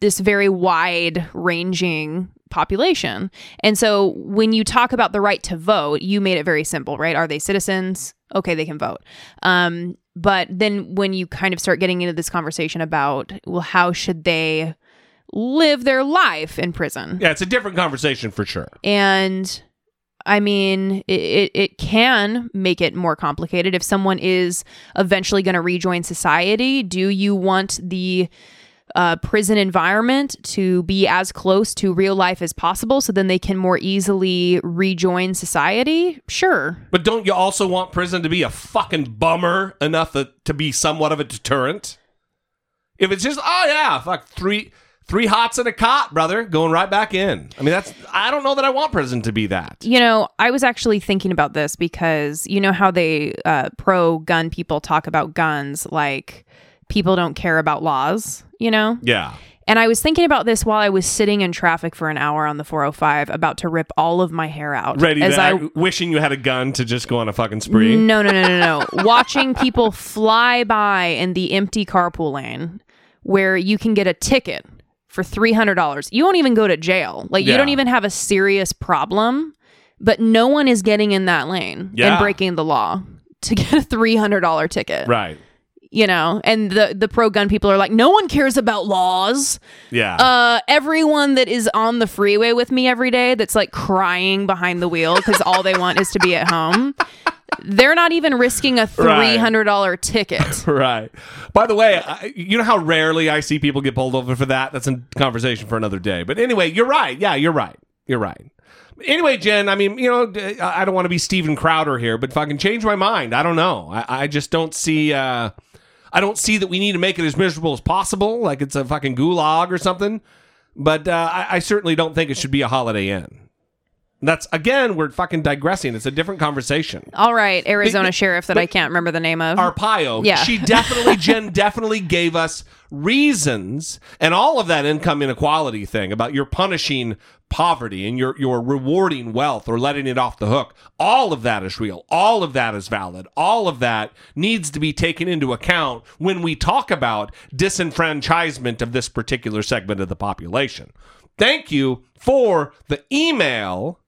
Speaker 4: this very wide ranging population. And so when you talk about the right to vote, you made it very simple, right? Are they citizens? Okay, they can vote. Um, but then when you kind of start getting into this conversation about, well, how should they live their life in prison?
Speaker 3: yeah, it's a different conversation for sure.
Speaker 4: And I mean, it, it, it can make it more complicated. If someone is eventually going to rejoin society, do you want the uh, prison environment to be as close to real life as possible so then they can more easily rejoin society? Sure.
Speaker 3: But don't you also want prison to be a fucking bummer enough that, to be somewhat of a deterrent? If it's just, oh yeah, fuck three three hots and a cot, brother, going right back in. I mean, that's I don't know that I want prison to be that.
Speaker 4: You know, I was actually thinking about this because you know how they uh, pro gun people talk about guns like people don't care about laws, you know?
Speaker 3: Yeah.
Speaker 4: And I was thinking about this while I was sitting in traffic for an hour on the 405 about to rip all of my hair out.
Speaker 3: Ready
Speaker 4: as
Speaker 3: to
Speaker 4: I
Speaker 3: act- wishing you had a gun to just go on a fucking spree.
Speaker 4: No, no, no, no, no. Watching people fly by in the empty carpool lane where you can get a ticket for $300. You won't even go to jail. Like, you don't even have a serious problem, but no one is getting in that lane
Speaker 3: Yeah.
Speaker 4: and breaking the law to get a $300 ticket.
Speaker 3: Right.
Speaker 4: You know, and the the pro gun people are like, no one cares about laws.
Speaker 3: Yeah.
Speaker 4: Uh, everyone that is on the freeway with me every day that's like crying behind the wheel because all they want is to be at home. They're not even risking a three hundred dollar ticket.
Speaker 3: Right. By the way, I, you know how rarely I see people get pulled over for that? That's a conversation for another day. But anyway, you're right. Yeah, you're right. You're right. Anyway, Jen, I mean, you know, I I don't want to be Steven Crowder here, but fucking change my mind. I don't know. I, I just don't see. Uh, I don't see that we need to make it as miserable as possible, like it's a fucking gulag or something. But uh, I, I certainly don't think it should be a Holiday Inn. That's again, we're fucking digressing. It's a different conversation.
Speaker 4: All right, Arizona
Speaker 3: But-
Speaker 4: sheriff that
Speaker 3: but-
Speaker 4: I can't remember the name of.
Speaker 3: Arpaio.
Speaker 4: Yeah.
Speaker 3: She definitely, Jen definitely gave us reasons and all of that income inequality thing about you're punishing poverty and you're, you're rewarding wealth or letting it off the hook. All of that is real. All of that is valid. All of that needs to be taken into account when we talk about disenfranchisement of this particular segment of the population. Thank you for the email.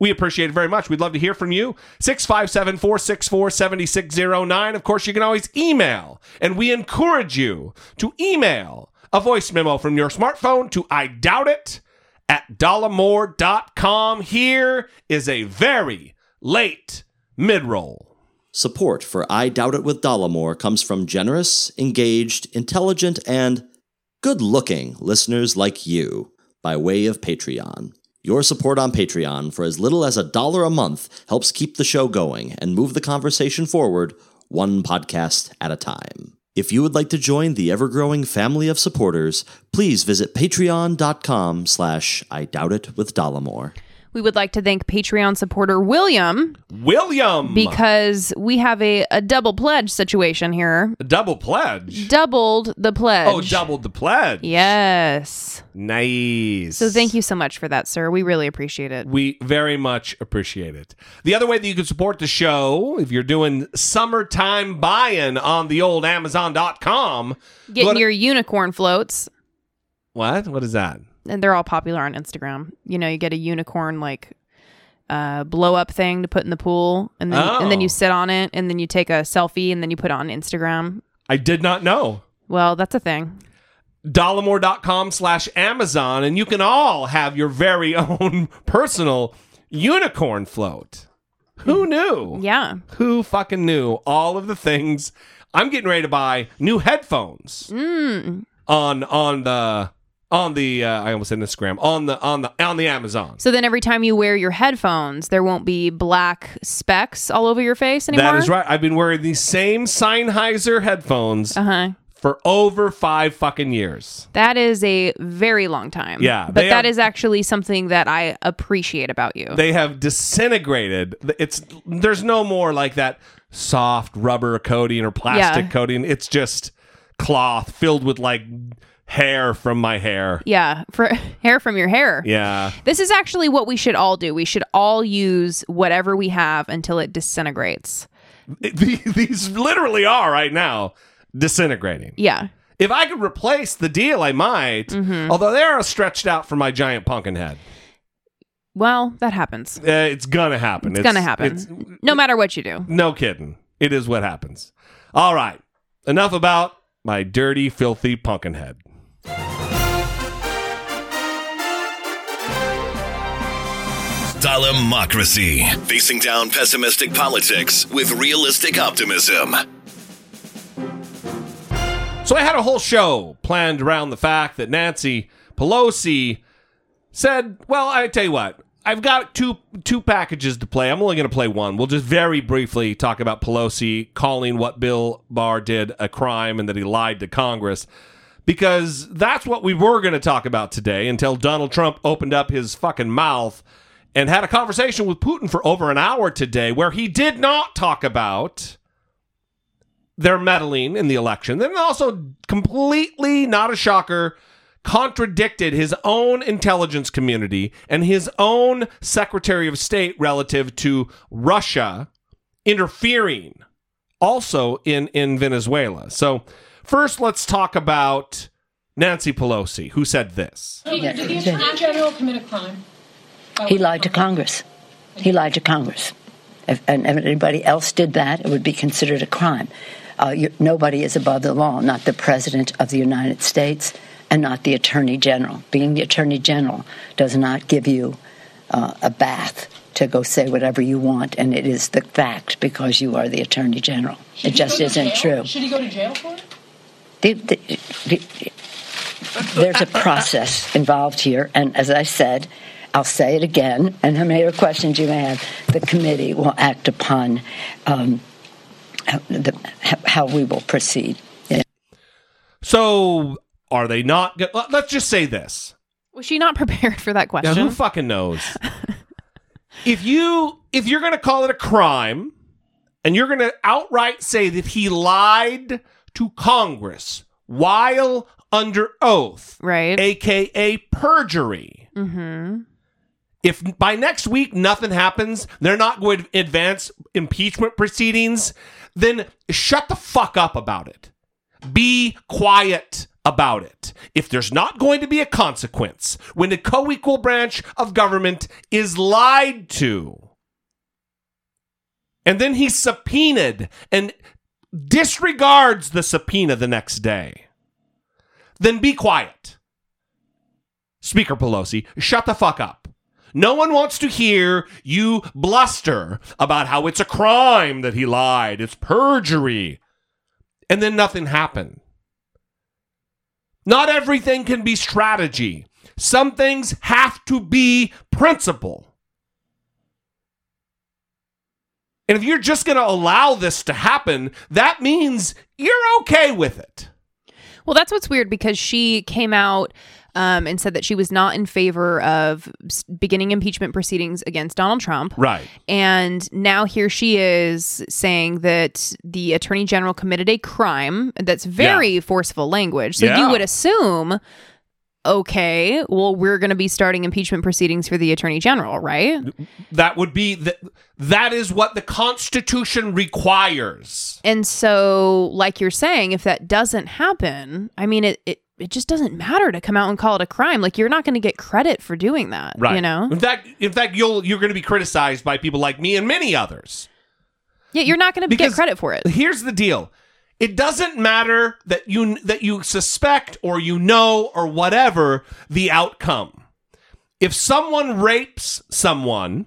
Speaker 3: We appreciate it very much. We'd love to hear from you. 657 464 7609. Of course, you can always email, and we encourage you to email a voice memo from your smartphone to I doubt it at dollemore.com. Here is a very late mid roll.
Speaker 8: Support for I Doubt It with Dollemore comes from generous, engaged, intelligent, and good looking listeners like you by way of Patreon. Your support on Patreon for as little as a dollar a month helps keep the show going and move the conversation forward one podcast at a time. If you would like to join the ever-growing family of supporters, please visit patreon.com slash I Doubt It with Dollemore.
Speaker 4: we would like to thank Patreon supporter William
Speaker 3: William.
Speaker 4: because we have a, a double pledge situation here.
Speaker 3: A double pledge.
Speaker 4: Doubled the pledge.
Speaker 3: Oh, doubled the pledge.
Speaker 4: Yes.
Speaker 3: Nice.
Speaker 4: So thank you so much for that, sir. We really appreciate it.
Speaker 3: We very much appreciate it. The other way that you can support the show, if you're doing summertime buy-in on the old Amazon.com,
Speaker 4: Getting
Speaker 3: to-
Speaker 4: your unicorn floats,
Speaker 3: what? What is that?
Speaker 4: and they're all popular on Instagram. You know, you get a unicorn like uh, blow up thing to put in the pool, and then and then
Speaker 3: Oh.
Speaker 4: you sit on it, and then you take a selfie, and then you put it on Instagram.
Speaker 3: I did not know.
Speaker 4: Well, that's a thing.
Speaker 3: Dollemore.com slash Amazon, and you can all have your very own personal unicorn float. Who knew?
Speaker 4: Yeah.
Speaker 3: Who fucking knew all of the things? I'm getting ready to buy new headphones
Speaker 4: Mm.
Speaker 3: on on the on the uh, I almost said Instagram on the on the on the Amazon.
Speaker 4: So then every time you wear your headphones, there won't be black specks all over your face anymore.
Speaker 3: That is right. I've been wearing these same Sennheiser headphones
Speaker 4: Uh huh.
Speaker 3: For over five fucking years.
Speaker 4: That is a very long time.
Speaker 3: Yeah,
Speaker 4: But that
Speaker 3: are-
Speaker 4: is actually something that I appreciate about you.
Speaker 3: They have disintegrated. It's there's no more like that soft rubber coating or plastic
Speaker 4: Yeah.
Speaker 3: coating. It's just cloth filled with like hair from my hair.
Speaker 4: yeah. For hair from your hair.
Speaker 3: Yeah.
Speaker 4: This is actually what we should all do. We should all use whatever we have until it disintegrates.
Speaker 3: It- these literally are right now disintegrating.
Speaker 4: Yeah.
Speaker 3: If I could replace the deal, I might.
Speaker 4: Mm-hmm.
Speaker 3: Although they are stretched out for my giant pumpkin head.
Speaker 4: Well, that happens.
Speaker 3: Uh, it's gonna happen.
Speaker 4: It's, gonna happen.
Speaker 3: it's-
Speaker 4: no matter what you do.
Speaker 3: no kidding. It is what happens. All right. Enough about my dirty, filthy pumpkin head.
Speaker 2: Dollemocracy. Facing down pessimistic politics with realistic optimism.
Speaker 3: So I had a whole show planned around the fact that Nancy Pelosi said, "Well, I tell you what, I've got two two packages to play. I'm only going to play one. We'll just very briefly talk about Pelosi calling what Bill Barr did a crime and that he lied to Congress." Because that's what we were going to talk about today until Donald Trump opened up his fucking mouth and had a conversation with Putin for over an hour today where he did not talk about their meddling in the election. Then also completely not a shocker contradicted his own intelligence community and his own secretary of state relative to Russia interfering also in in Venezuela. So first let's talk about Nancy Pelosi who said this.
Speaker 9: Did the Attorney General commit a crime?
Speaker 10: He lied to Congress. He lied to Congress. If, and if anybody else did that, it would be considered a crime. Uh, you, nobody is above the law, not the President of the United States and not the Attorney General. Being the Attorney General does not give you uh, a bath to go say whatever you want, and it is the fact because you are the Attorney General.
Speaker 9: Should
Speaker 10: it just
Speaker 9: he go to
Speaker 10: isn't
Speaker 9: jail?
Speaker 10: true.
Speaker 9: Should he go to jail for it?
Speaker 10: The- the- the- there's a process involved here, and as I said, I'll say it again, and how many other questions you may have, the committee will act upon um, the, how we will proceed. Yeah.
Speaker 3: So are they not? go- Let's just say this.
Speaker 4: Was she not prepared for that
Speaker 3: Now,
Speaker 4: question?
Speaker 3: who fucking knows? if you if you're going to call it a crime, and you're going to outright say that he lied to Congress while under oath,
Speaker 4: right?
Speaker 3: AKA perjury.
Speaker 4: mm-hmm.
Speaker 3: If by next week nothing happens, they're not going to advance impeachment proceedings, then shut the fuck up about it. Be quiet about it. If there's not going to be a consequence when the co equal branch of government is lied to, and then he's subpoenaed and disregards the subpoena the next day, then be quiet. Speaker Pelosi, shut the fuck up. No one wants to hear you bluster about how it's a crime that he lied. It's perjury. And then nothing happened. Not everything can be strategy. Some things have to be principle. And if you're just going to allow this to happen, that means you're okay with it.
Speaker 4: Well, that's what's weird because she came out um, and said that she was not in favor of beginning impeachment proceedings against Donald Trump.
Speaker 3: Right.
Speaker 4: And now here she is saying that the attorney general committed a crime. That's very forceful language. So
Speaker 3: Yeah.
Speaker 4: you would assume, okay, well, we're going to be starting impeachment proceedings for the attorney general, right?
Speaker 3: That would be the, that is what the Constitution requires.
Speaker 4: And so, like you're saying, if that doesn't happen, I mean, it, it, it just doesn't matter to come out and call it a crime. Like you're not going to get credit for doing that,
Speaker 3: Right.
Speaker 4: you know?
Speaker 3: In fact, in fact, you'll you're going to be criticized by people like me and many others.
Speaker 4: Yeah, you're not going to get credit for it.
Speaker 3: Here's the deal. It doesn't matter that you that you suspect or you know or whatever the outcome. If someone rapes someone,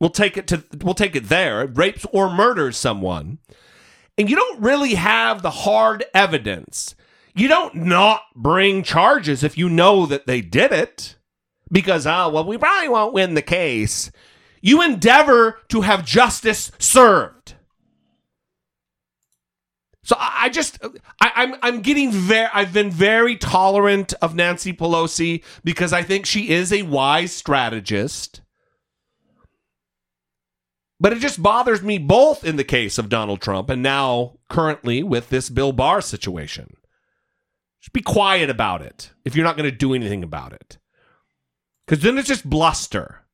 Speaker 3: we'll take it to we'll take it there, rapes or murders someone, and you don't really have the hard evidence. You don't not bring charges if you know that they did it because oh well we probably won't win the case. You endeavor to have justice served. So I just I, I'm I'm getting very I've been very tolerant of Nancy Pelosi because I think she is a wise strategist. But it just bothers me both in the case of Donald Trump and now currently with this Bill Barr situation. Just be quiet about it if you're not going to do anything about it. Because then it's just bluster.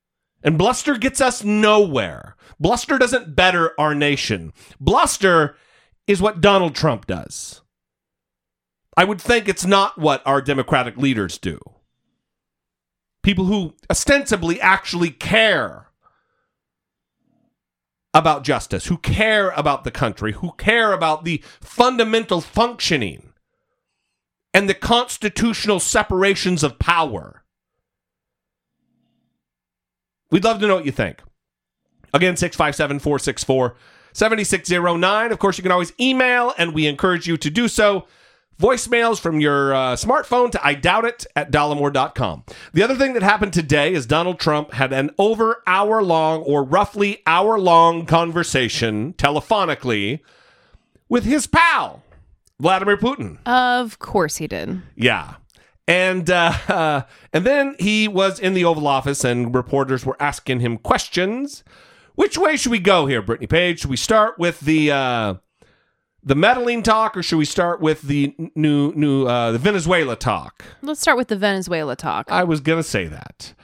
Speaker 3: And bluster gets us nowhere. Bluster doesn't better our nation. Bluster is what Donald Trump does. I would think it's not what our Democratic leaders do. People who ostensibly actually care about justice, who care about the country, who care about the fundamental functioning and the constitutional separations of power. We'd love to know what you think. Again, 657 464 7609. Of course, you can always email, and we encourage you to do so. Voicemails from your uh, smartphone to I doubt it at dollemore.com. The other thing that happened today is Donald Trump had an over hour long or roughly hour long conversation telephonically with his pal, Vladimir Putin.
Speaker 4: Of course he did.
Speaker 3: Yeah. And uh, uh, and then he was in the Oval Office, and reporters were asking him questions. Which way should we go here, Brittany Page? Should we start with the uh, the meddling talk, or should we start with the new new uh, the Venezuela talk?
Speaker 4: Let's start with the Venezuela talk.
Speaker 3: I was gonna say that.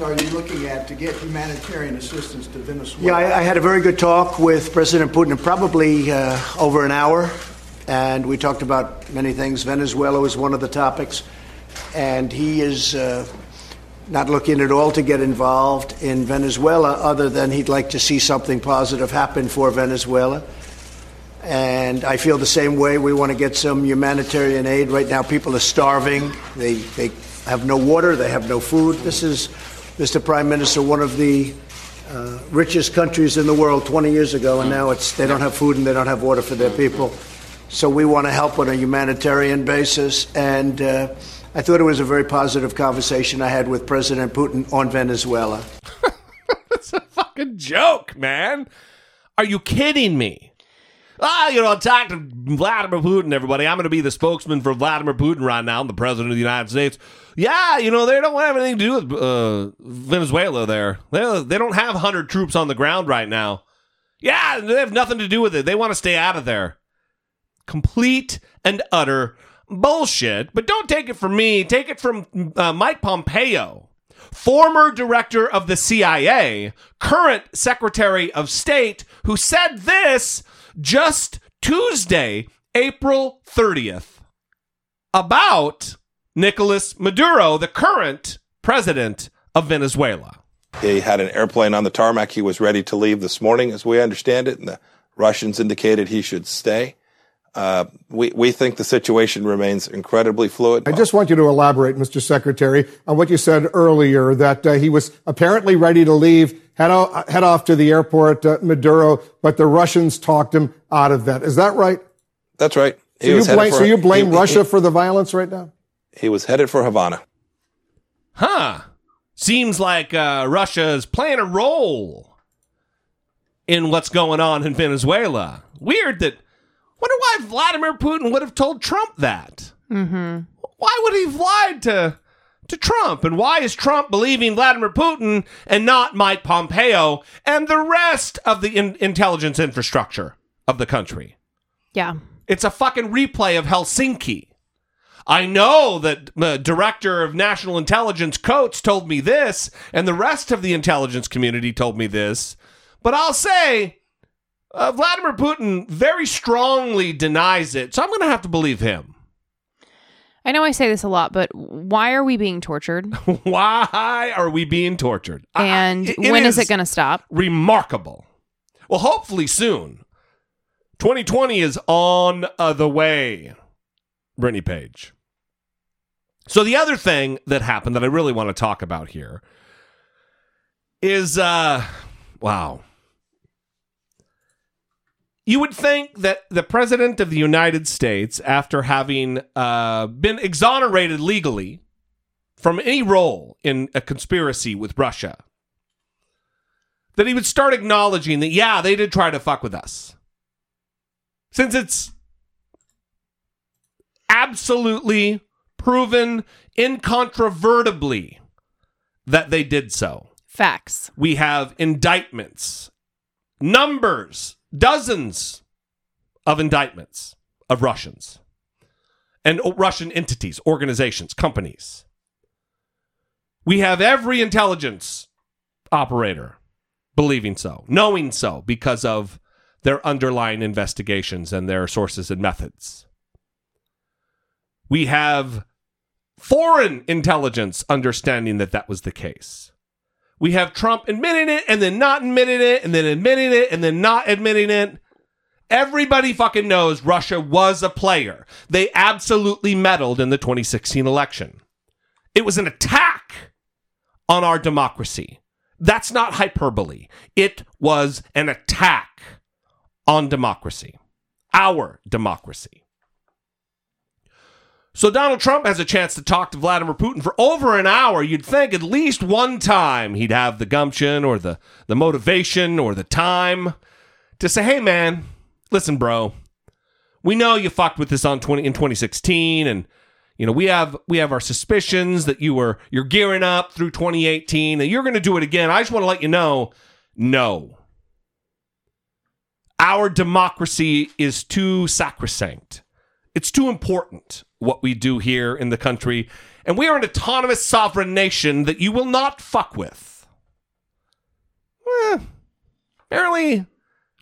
Speaker 11: Are you looking at to get humanitarian assistance to Venezuela?
Speaker 12: Yeah, I, I had a very good talk with President Putin, probably uh, over an hour, and we talked about many things. Venezuela was one of the topics, and he is uh, not looking at all to get involved in Venezuela, other than he'd like to see something positive happen for Venezuela. and I feel the same way. We want to get some humanitarian aid. Right now, people are starving. They, they have no water, they have no food. This is, Mr. Prime Minister, one of the uh, richest countries in the world 20 years ago, and now it's, they don't have food and they don't have water for their people. So we want to help on a humanitarian basis. And uh, I thought it was a very positive conversation I had with President Putin on Venezuela.
Speaker 3: It's a fucking joke, man. Are you kidding me? Ah, you know, talk to Vladimir Putin, everybody. I'm going to be the spokesman for Vladimir Putin right now. I'm the president of the United States. Yeah, you know, they don't have anything to do with uh, Venezuela there. They, they don't have 100 troops on the ground right now. Yeah, they have nothing to do with it. They want to stay out of there. Complete and utter bullshit. But don't take it from me. Take it from uh, Mike Pompeo former director of the CIA, current Secretary of State, who said this just Tuesday, April 30th, about Nicolas Maduro, the current president of Venezuela.
Speaker 13: He had an airplane on the tarmac. He was ready to leave this morning, as we understand it, and the Russians indicated he should stay. Uh, we, we think the situation remains incredibly fluid.
Speaker 14: I just want you to elaborate, Mr. Secretary, on what you said earlier that uh, he was apparently ready to leave, head, o- head off to the airport, uh, Maduro, but the Russians talked him out of that. Is that right?
Speaker 13: That's right.
Speaker 14: So you, blame, so you blame he, Russia he, for the violence right now?
Speaker 13: He was headed for Havana.
Speaker 3: Huh. Seems like uh, Russia is playing a role in what's going on in Venezuela. Weird that Wonder why Vladimir Putin would have told Trump that.
Speaker 4: Mm-hmm.
Speaker 3: Why would he have lied to to Trump? And why is Trump believing Vladimir Putin and not Mike Pompeo and the rest of the in- intelligence infrastructure of the country?
Speaker 4: Yeah.
Speaker 3: It's a fucking replay of Helsinki. I know that the director of national intelligence Coats told me this, and the rest of the intelligence community told me this, but I'll say uh, Vladimir Putin very strongly denies it, so I'm going to have to believe him.
Speaker 4: I know I say this a lot, but why are we being tortured?
Speaker 3: why are we being tortured?
Speaker 4: And uh, it, when is, is it going to stop?
Speaker 3: Remarkable. Well, hopefully soon. 2020 is on uh, the way. Brittany Page. So the other thing that happened that I really want to talk about here is uh wow you would think that the president of the United States, after having uh, been exonerated legally from any role in a conspiracy with Russia, that he would start acknowledging that, yeah, they did try to fuck with us. Since it's absolutely proven incontrovertibly that they did so.
Speaker 4: Facts.
Speaker 3: We have indictments, numbers dozens of indictments of Russians and Russian entities, organizations, companies. We have every intelligence operator believing so, knowing so because of their underlying investigations and their sources and methods. We have foreign intelligence understanding that that was the case. We have Trump admitting it and then not admitting it and then admitting it and then not admitting it. Everybody fucking knows Russia was a player. They absolutely meddled in the 2016 election. It was an attack on our democracy. That's not hyperbole. It was an attack on democracy, our democracy. So Donald Trump has a chance to talk to Vladimir Putin for over an hour. You'd think at least one time he'd have the gumption or the, the motivation or the time to say, hey man, listen, bro, we know you fucked with this on 20 in 2016 and you know, we have we have our suspicions that you were you're gearing up through 2018 and you're going to do it again. I just want to let you know, no. Our democracy is too sacrosanct. It's too important what we do here in the country, and we are an autonomous sovereign nation that you will not fuck with. Well, apparently,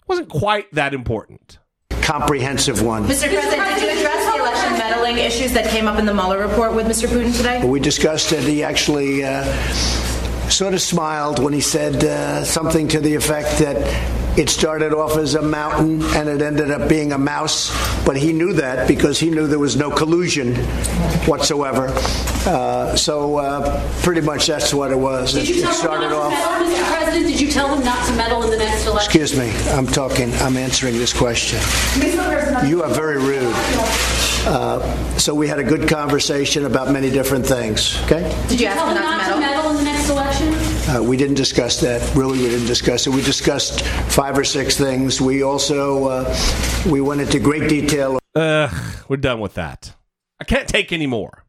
Speaker 3: wasn't quite that important.
Speaker 12: Comprehensive one.
Speaker 15: Mr. President, did you address the election meddling issues that came up in the Mueller report with Mr. Putin today?
Speaker 12: We discussed it. He actually uh, sort of smiled when he said uh, something to the effect that It started off as a mountain and it ended up being a mouse, but he knew that because he knew there was no collusion whatsoever. Uh, so uh, pretty much that's what it was.
Speaker 9: Did
Speaker 12: It,
Speaker 9: you
Speaker 12: it
Speaker 9: tell
Speaker 12: started
Speaker 9: them not
Speaker 12: off.
Speaker 9: to meddle, Mr. President? Did you tell them not to meddle in the next election?
Speaker 12: Excuse me, I'm talking, I'm answering this question. You are very rude. Uh, so we had a good conversation about many different things, okay?
Speaker 9: Did you ask them not to meddle
Speaker 12: Uh, we didn't discuss that. Really, we didn't discuss it. We discussed five or six things. We also uh, we went into great detail.
Speaker 3: Ugh, we're done with that. I can't take any more.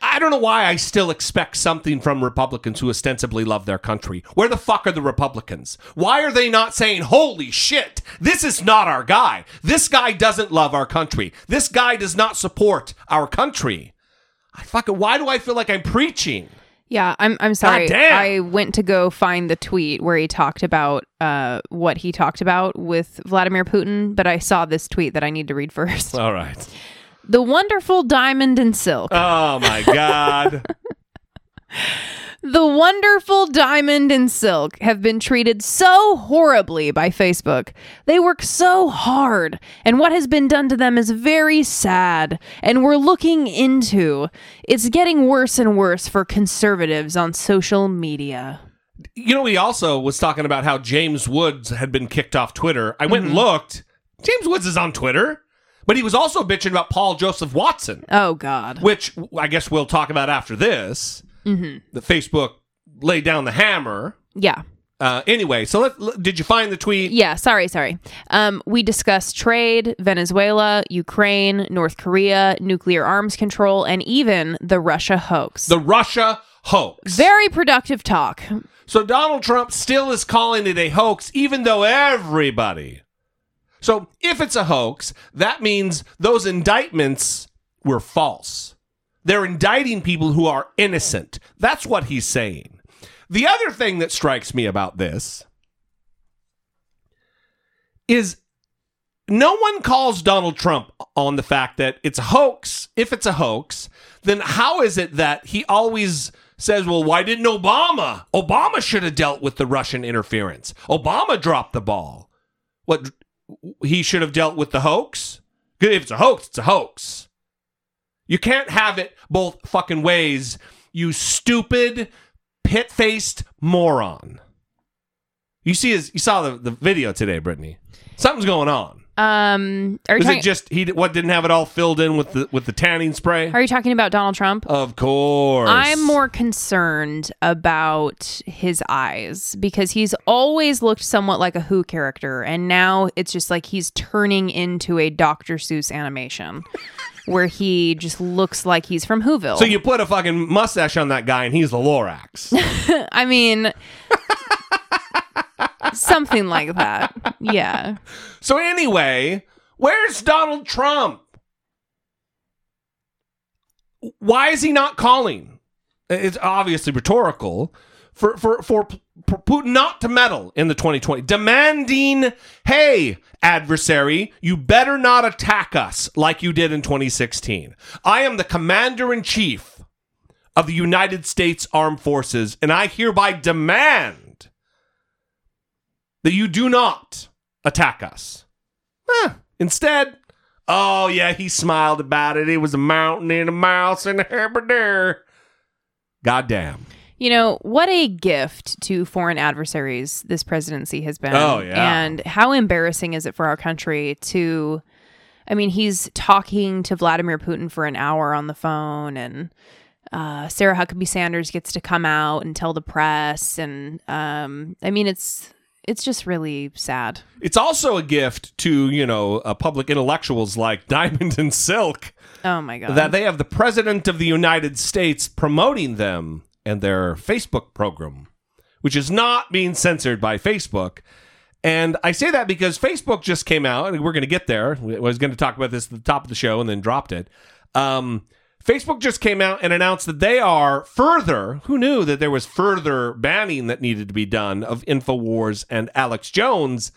Speaker 3: I don't know why I still expect something from Republicans who ostensibly love their country. Where the fuck are the Republicans? Why are they not saying, holy shit, this is not our guy. This guy doesn't love our country. This guy does not support our country. I fucking, why do I feel like I'm preaching?
Speaker 4: Yeah, I'm I'm sorry.
Speaker 3: damn.
Speaker 4: I went to go find the tweet where he talked about uh what he talked about with Vladimir Putin, but I saw this tweet that I need to read first.
Speaker 3: All right.
Speaker 4: The wonderful diamond and silk.
Speaker 3: Oh my God.
Speaker 4: The wonderful Diamond and Silk have been treated so horribly by Facebook. They work so hard, and what has been done to them is very sad, and we're looking into. It's getting worse and worse for conservatives on social media.
Speaker 3: You know, he also was talking about how James Woods had been kicked off Twitter. I went and mm-hmm. looked. James Woods is on Twitter, but he was also bitching about Paul Joseph Watson,
Speaker 4: Oh, God.
Speaker 3: which I guess we'll talk about after this.
Speaker 4: Hmm
Speaker 3: The Facebook laid down the hammer.
Speaker 4: Yeah.
Speaker 3: Uh, anyway, so let, let- did you find the tweet?
Speaker 4: Yeah, sorry, sorry. Um, we discussed trade, Venezuela, Ukraine, North Korea, nuclear arms control, and even the Russia hoax.
Speaker 3: The Russia hoax.
Speaker 4: Very productive talk.
Speaker 3: So Donald Trump still is calling it a hoax, even though everybody. So if it's a hoax, that means those indictments were false. They're indicting people who are innocent. That's what he's saying. The other thing that strikes me about this is no one calls Donald Trump on the fact that it's a hoax. If it's a hoax, then how is it that he always says, well, why didn't Obama? Obama should have dealt with the Russian interference. Obama dropped the ball. What he should have dealt with the hoax? If it's a hoax, it's a hoax. You can't have it both fucking ways, you stupid, pit faced moron. You see his you saw the, the video today, Brittany. Something's going on.
Speaker 4: Um, are you
Speaker 3: Was
Speaker 4: talking?
Speaker 3: it just he what didn't have it all filled in with the with the tanning spray?
Speaker 4: are you talking about Donald Trump?
Speaker 3: Of course.
Speaker 4: I'm more concerned about his eyes because he's always looked somewhat like a Who character, and now it's just like he's turning into a Dr. Seuss animation where he just looks like he's from Whoville.
Speaker 3: So you put a fucking mustache on that guy and he's the Lorax.
Speaker 4: I mean, something like that. Yeah.
Speaker 3: So anyway, where's Donald Trump? Why is he not calling? It's obviously rhetorical for for for Putin not to meddle in the 2020, demanding, "Hey, adversary, you better not attack us like you did in 2016. I am the commander in chief of the United States Armed Forces, and I hereby demand that you do not attack us." Huh. Instead, oh yeah, he smiled about it. It was a mountain and a mouse and a haberdare. Goddamn.
Speaker 4: You know, what a gift to foreign adversaries this presidency has been.
Speaker 3: Oh, yeah.
Speaker 4: And how embarrassing is it for our country to I mean, he's talking to Vladimir Putin for an hour on the phone and uh, Sarah Huckabee Sanders gets to come out and tell the press and um, I mean it's it's just really sad.
Speaker 3: It's also a gift to, you know, uh, public intellectuals like Diamond and Silk
Speaker 4: Oh my god.
Speaker 3: that they have the president of the United States promoting them and their Facebook program, which is not being censored by Facebook. And I say that because Facebook just came out, and we're going to get there. I was going to talk about this at the top of the show and then dropped it. Um, Facebook just came out and announced that they are further. Who knew that there was further banning that needed to be done of InfoWars and Alex Jones?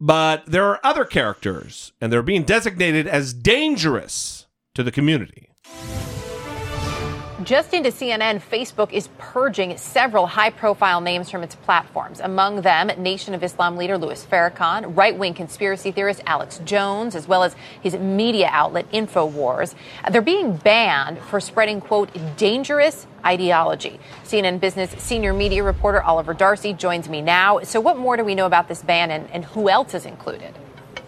Speaker 3: But there are other characters, and they're being designated as dangerous to the community.
Speaker 16: Just into CNN, Facebook is purging several high profile names from its platforms. Among them, Nation of Islam leader Louis Farrakhan, right wing conspiracy theorist Alex Jones, as well as his media outlet InfoWars. They're being banned for spreading, quote, dangerous ideology. CNN Business senior media reporter Oliver Darcy joins me now. So, what more do we know about this ban and, and who else is included?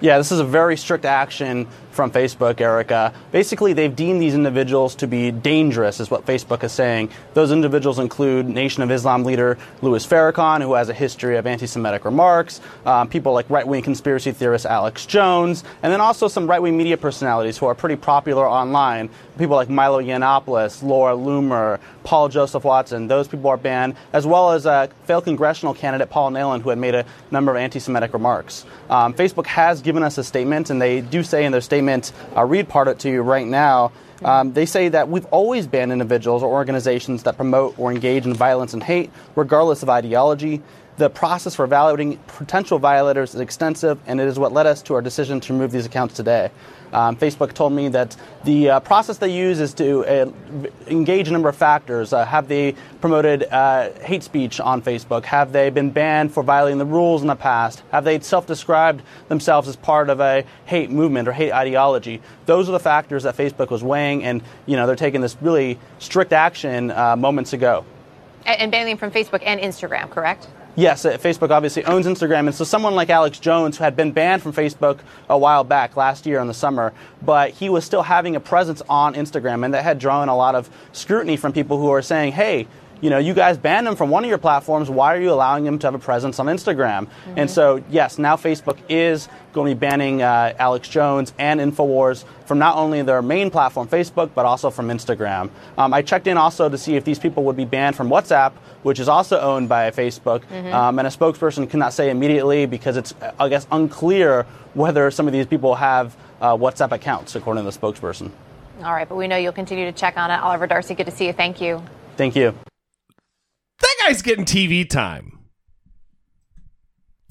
Speaker 17: Yeah, this is a very strict action from Facebook, Erica. Basically, they've deemed these individuals to be dangerous, is what Facebook is saying. Those individuals include Nation of Islam leader Louis Farrakhan, who has a history of anti Semitic remarks, um, people like right wing conspiracy theorist Alex Jones, and then also some right wing media personalities who are pretty popular online. People like Milo Yiannopoulos, Laura Loomer, Paul Joseph Watson, those people are banned, as well as uh, failed congressional candidate Paul Nehlen, who had made a number of anti Semitic remarks. Um, Facebook has given us a statement, and they do say in their statement, I'll read part of it to you right now. Um, they say that we've always banned individuals or organizations that promote or engage in violence and hate, regardless of ideology. The process for evaluating potential violators is extensive, and it is what led us to our decision to remove these accounts today. Um, Facebook told me that the uh, process they use is to uh, engage a number of factors. Uh, have they promoted uh, hate speech on Facebook? Have they been banned for violating the rules in the past? Have they self described themselves as part of a hate movement or hate ideology? Those are the factors that Facebook was weighing, and you know they're taking this really strict action uh, moments ago.
Speaker 16: And, and banning from Facebook and Instagram, correct?
Speaker 17: Yes, uh, Facebook obviously owns Instagram, and so someone like Alex Jones, who had been banned from Facebook a while back, last year in the summer, but he was still having a presence on Instagram, and that had drawn a lot of scrutiny from people who are saying, hey, you know, you guys banned him from one of your platforms. Why are you allowing him to have a presence on Instagram? Mm-hmm. And so, yes, now Facebook is going to be banning uh, Alex Jones and Infowars from not only their main platform, Facebook, but also from Instagram. Um, I checked in also to see if these people would be banned from WhatsApp, which is also owned by Facebook. Mm-hmm. Um, and a spokesperson cannot say immediately because it's, I guess, unclear whether some of these people have uh, WhatsApp accounts, according to the spokesperson.
Speaker 16: All right, but we know you'll continue to check on it. Oliver Darcy, good to see you. Thank you.
Speaker 17: Thank you.
Speaker 3: That guy's getting TV time.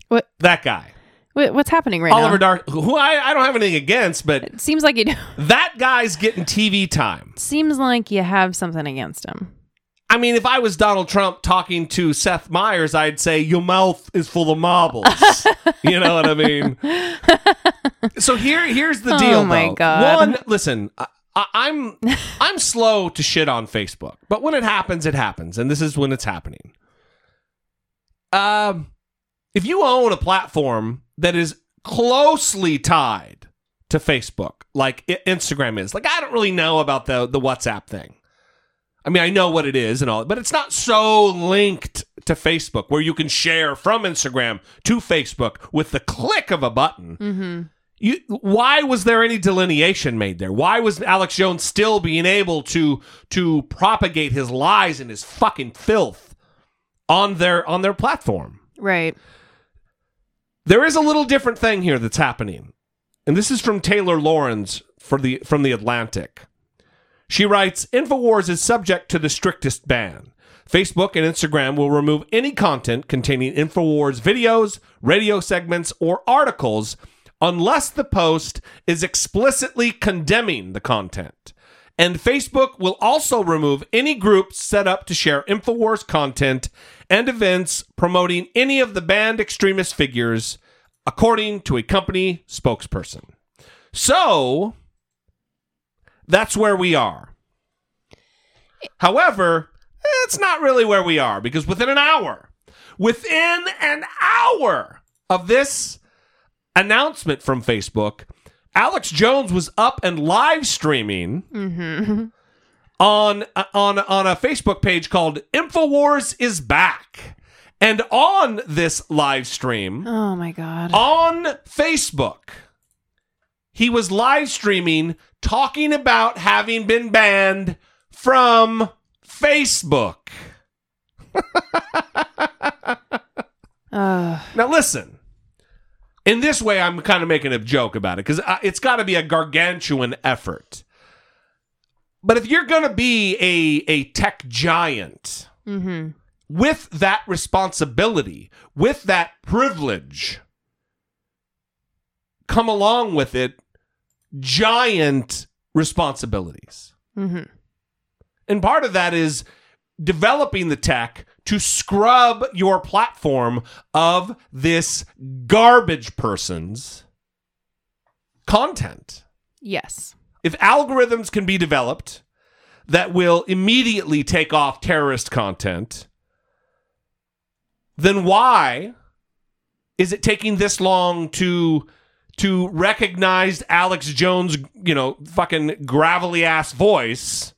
Speaker 4: What?
Speaker 3: That guy.
Speaker 4: What, what's happening right now?
Speaker 3: Oliver
Speaker 4: now?
Speaker 3: Darcy, who I, I don't have anything against, but
Speaker 4: It seems like you do.
Speaker 3: that guy's getting TV time.
Speaker 4: seems like you have something against him.
Speaker 3: I mean, if I was Donald Trump talking to Seth Meyers, I'd say, Your mouth is full of marbles. you know what I mean? So here, here's the
Speaker 4: Oh
Speaker 3: deal.
Speaker 4: my
Speaker 3: though.
Speaker 4: God.
Speaker 3: One, listen, I, I, I'm I'm slow to shit on Facebook, but when it happens, it happens, and this is when it's happening. Um, if you own a platform that is closely tied to Facebook, like Instagram is, like I don't really know about the the WhatsApp thing. I mean, I know what it is and all, but it's not so linked to Facebook where you can share from Instagram to Facebook with the click of a button.
Speaker 4: Mm-hmm.
Speaker 3: You, why was there any delineation made there? Why was Alex Jones still being able to to propagate his lies and his fucking filth on their on their platform?
Speaker 4: Right.
Speaker 3: There is a little different thing here that's happening. And this is from Taylor Lorenz for the from the Atlantic. She writes, InfoWars is subject to the strictest ban. Facebook and Instagram will remove any content containing InfoWars videos, radio segments, or articles unless the post is explicitly condemning the content. And Facebook will also remove any groups set up to share InfoWars content and events promoting any of the banned extremist figures, according to a company spokesperson. So, that's where we are. However, it's not really where we are because within an hour, within an hour of this announcement from Facebook, Alex Jones was up and live streaming
Speaker 4: Mm-hmm.
Speaker 3: on on on a Facebook page called Infowars is back. And on this live stream,
Speaker 4: Oh my god.
Speaker 3: on Facebook, he was live streaming talking about having been banned from Facebook.
Speaker 4: Uh,
Speaker 3: Now, listen. In this way, I'm kind of making a joke about it because it's got to be a gargantuan effort. But if you're going to be a, a tech giant
Speaker 4: mm-hmm.
Speaker 3: with that responsibility, with that privilege, come along with it giant responsibilities.
Speaker 4: Mm-hmm.
Speaker 3: And part of that is developing the tech to scrub your platform of this garbage person's content.
Speaker 4: Yes.
Speaker 3: If algorithms can be developed that will immediately take off terrorist content, then why is it taking this long to to recognize Alex Jones, you know, fucking gravelly ass voice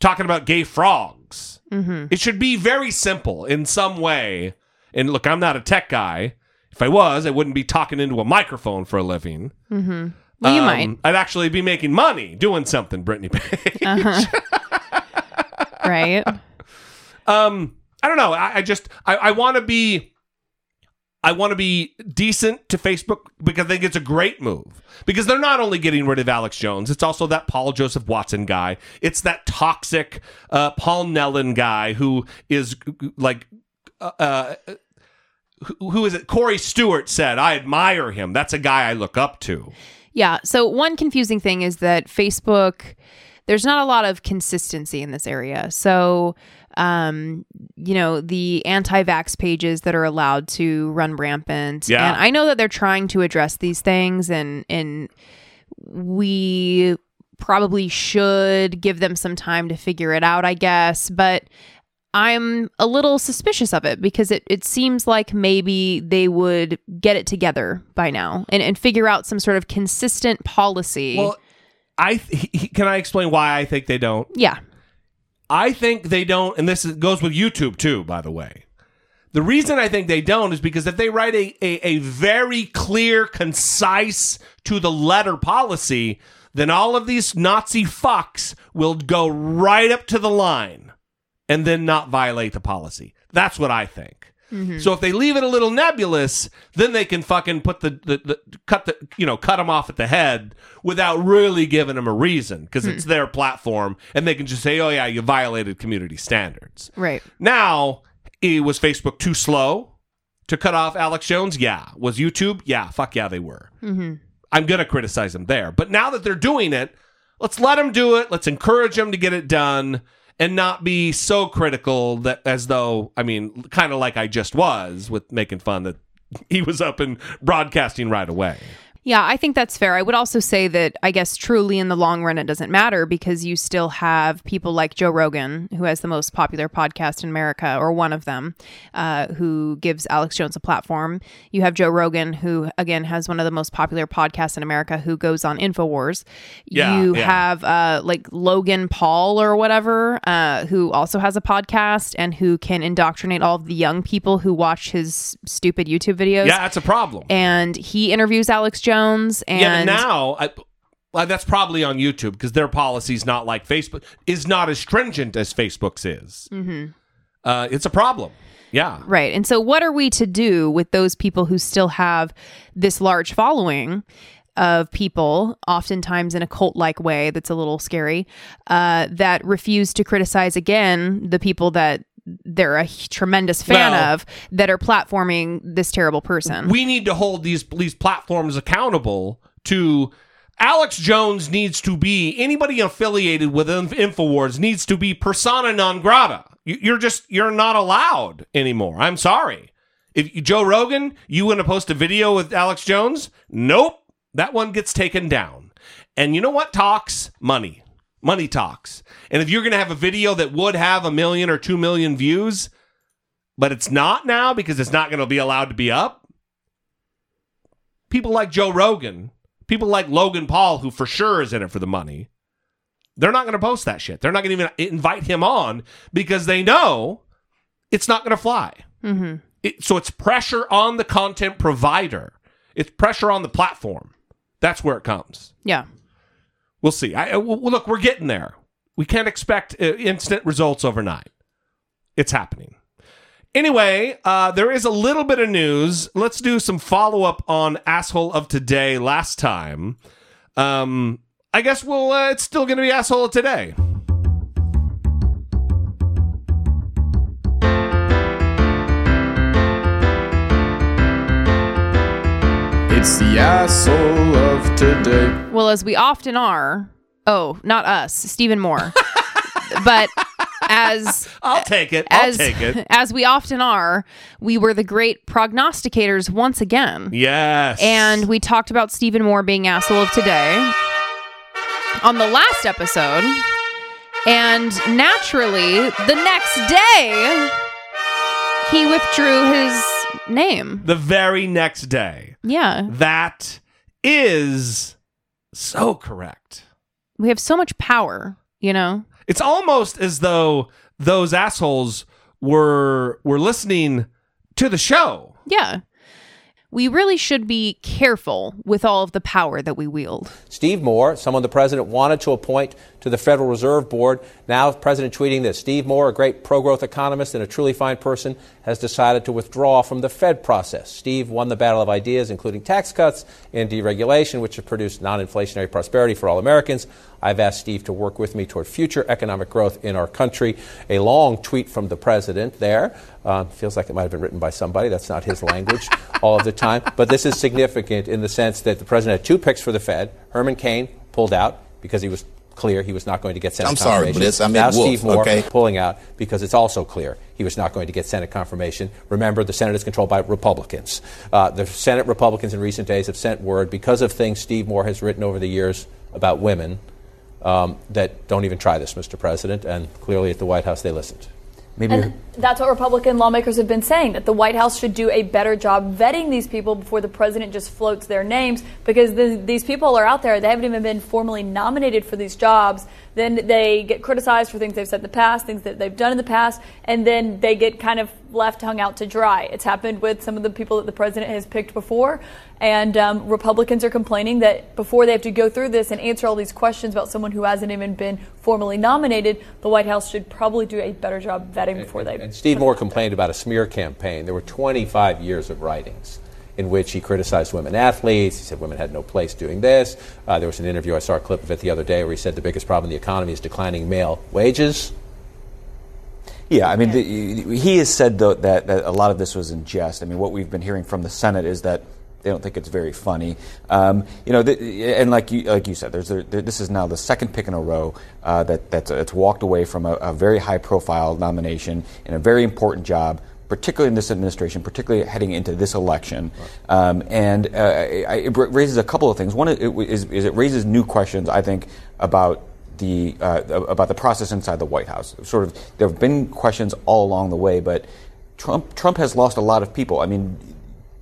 Speaker 3: talking about gay frogs?
Speaker 4: Mm-hmm.
Speaker 3: It should be very simple in some way. And look, I'm not a tech guy. If I was, I wouldn't be talking into a microphone for a living.
Speaker 4: Mm-hmm. Well, you
Speaker 3: Um,
Speaker 4: might.
Speaker 3: I'd actually be making money doing something, Brittany Page.
Speaker 4: Uh-huh. right.
Speaker 3: Um, I don't know. I, I just I, I want to be I want to be decent to Facebook because I think it's a great move. Because they're not only getting rid of Alex Jones, it's also that Paul Joseph Watson guy. It's that toxic uh, Paul Nehlen guy who is like uh, uh, who, who is it? Corey Stewart said, "I admire him. That's a guy I look up to."
Speaker 4: Yeah. So one confusing thing is that Facebook, there's not a lot of consistency in this area. So, um, you know, the anti-vax pages that are allowed to run rampant.
Speaker 18: Yeah.
Speaker 4: And I know that they're trying to address these things, and and we probably should give them some time to figure it out, I guess. But I'm a little suspicious of it because it, it seems like maybe they would get it together by now and, and figure out some sort of consistent policy.
Speaker 3: Well, I th- he- can I explain why I think they don't?
Speaker 4: yeah.
Speaker 3: I think they don't, and this goes with YouTube too, by the way. The reason I think they don't is because if they write a, a, a very clear, concise, to the letter policy, then all of these Nazi fucks will go right up to the line and then not violate the policy. That's what I think.
Speaker 18: Mhm.
Speaker 3: So if they leave it a little nebulous, then they can fucking put the, the, the cut the you know cut them off at the head without really giving them a reason because
Speaker 4: Hmm.
Speaker 3: it's their platform and they can just say, oh yeah, you violated community standards.
Speaker 4: Right.
Speaker 3: Now, was Facebook too slow to cut off Alex Jones? Yeah. Was YouTube? Yeah. Fuck yeah, they were.
Speaker 4: Mm-hmm.
Speaker 3: I'm to criticize them there. But now that they're doing it, let's let them do it. Let's encourage them to get it done and not be so critical that as though, I mean, kind of like I just was with making fun that he was up and broadcasting right away.
Speaker 4: Yeah, I think that's fair. I would also say that I guess truly in the long run, it doesn't matter because you still have people like Joe Rogan, who has the most popular podcast in America, or one of them, uh, who gives Alex Jones a platform. You have Joe Rogan, who again has one of the most popular podcasts in America, who goes on Infowars.
Speaker 18: Yeah,
Speaker 4: you
Speaker 18: yeah.
Speaker 4: have uh, like Logan Paul or whatever, uh, who also has a podcast and who can indoctrinate all of the young people who watch his stupid YouTube videos.
Speaker 3: Yeah, that's a problem.
Speaker 4: And he interviews Alex Jones. And
Speaker 3: yeah, but now I, well, that's probably on YouTube because their policy's not like Facebook is not as stringent as Facebook's is.
Speaker 4: Mhm.
Speaker 3: Uh, it's a problem. Yeah.
Speaker 4: Right. And so, what are we to do with those people who still have this large following of people, oftentimes in a cult like way that's a little scary, uh, that refuse to criticize again the people that they're a tremendous fan
Speaker 3: Well-
Speaker 4: of that are platforming this terrible person?
Speaker 3: We need to hold these these platforms accountable to. Alex Jones needs to be anybody affiliated with Inf- Infowars needs to be persona non grata. You- You're just you're not allowed anymore. I'm sorry. If Joe Rogan, you want to post a video with Alex Jones? Nope, that one gets taken down. And you know what talks? Money. Money talks. And if you're going to have a video that would have a million or 2 million views, but it's not now because it's not going to be allowed to be up, people like Joe Rogan, people like Logan Paul, who for sure is in it for the money, they're not going to post that shit. They're not going to even invite him on because they know it's not going to fly.
Speaker 4: Mm-hmm.
Speaker 3: It, so it's pressure on the content provider. It's pressure on the platform. That's where it comes.
Speaker 4: Yeah.
Speaker 3: We'll see. I, I- well, look, we're getting there. We can't expect uh, instant results overnight. It's happening. Anyway, uh, there is a little bit of news. Let's do some follow up on asshole of today. Last time, um, I guess we'll. Uh, it's still going to be asshole of today.
Speaker 19: It's the asshole of today.
Speaker 4: Well, as we often are. Oh, not us, Stephen Moore. but as
Speaker 3: I'll take it. I'll
Speaker 4: as
Speaker 3: take it.
Speaker 4: as we often are, we were the great prognosticators once again.
Speaker 3: Yes.
Speaker 4: And we talked about Stephen Moore being asshole of today on the last episode. And naturally, the next day, he withdrew his name.
Speaker 3: the very next day.
Speaker 4: Yeah.
Speaker 3: That is so correct.
Speaker 4: We have so much power, you know?
Speaker 3: It's almost as though those assholes were were listening to the show.
Speaker 4: Yeah. We really should be careful with all of the power that we wield.
Speaker 18: Steve Moore, someone the president wanted to appoint to the Federal Reserve Board. Now, president tweeting that Steve Moore, a great pro growth economist and a truly fine person, has decided to withdraw from the Fed process. Steve won the battle of ideas, including tax cuts and deregulation, which have produced non inflationary prosperity for all Americans. I've asked Steve to work with me toward future economic growth in our country. A long tweet from the president there. Uh, feels like it might have been written by somebody. That's not his language all of the time. But this is significant in the sense that the president had two picks for the Fed. Herman Cain pulled out because he was clear he was not going to get Senate confirmation.
Speaker 20: I'm sorry,
Speaker 18: confirmation.
Speaker 20: Blitz. I meant
Speaker 18: now
Speaker 20: Wolf,
Speaker 18: Steve Moore
Speaker 20: okay?
Speaker 18: pulling out because it's also clear he was not going to get Senate confirmation. Remember, the Senate is controlled by Republicans. Uh, the Senate Republicans in recent days have sent word because of things Steve Moore has written over the years about women um, that don't even try this, Mr. President. And clearly at the White House they listened.
Speaker 21: And that's what Republican lawmakers have been saying that the White House should do a better job vetting these people before the president just floats their names because the, these people are out there. They haven't even been formally nominated for these jobs. Then they get criticized for things they've said in the past, things that they've done in the past, and then they get kind of left hung out to dry. It's happened with some of the people that the president has picked before. And um, Republicans are complaining that before they have to go through this and answer all these questions about someone who hasn't even been formally nominated, the White House should probably do a better job vetting before they.
Speaker 18: And Steve Moore complained about a smear campaign. There were 25 years of writings in which he criticized women athletes. He said women had no place doing this. Uh, there was an interview, I saw a clip of it the other day, where he said the biggest problem in the economy is declining male wages.
Speaker 22: Yeah, I mean, the, he has said though, that, that a lot of this was in jest. I mean, what we've been hearing from the Senate is that they don't think it's very funny. Um, you know, the, and like you, like you said, there's a, there, this is now the second pick in a row uh, that that's, that's walked away from a, a very high-profile nomination in a very important job. Particularly in this administration, particularly heading into this election, um, and uh, it raises a couple of things. One is, is it raises new questions, I think, about the uh, about the process inside the White House. Sort of, there have been questions all along the way, but Trump Trump has lost a lot of people. I mean,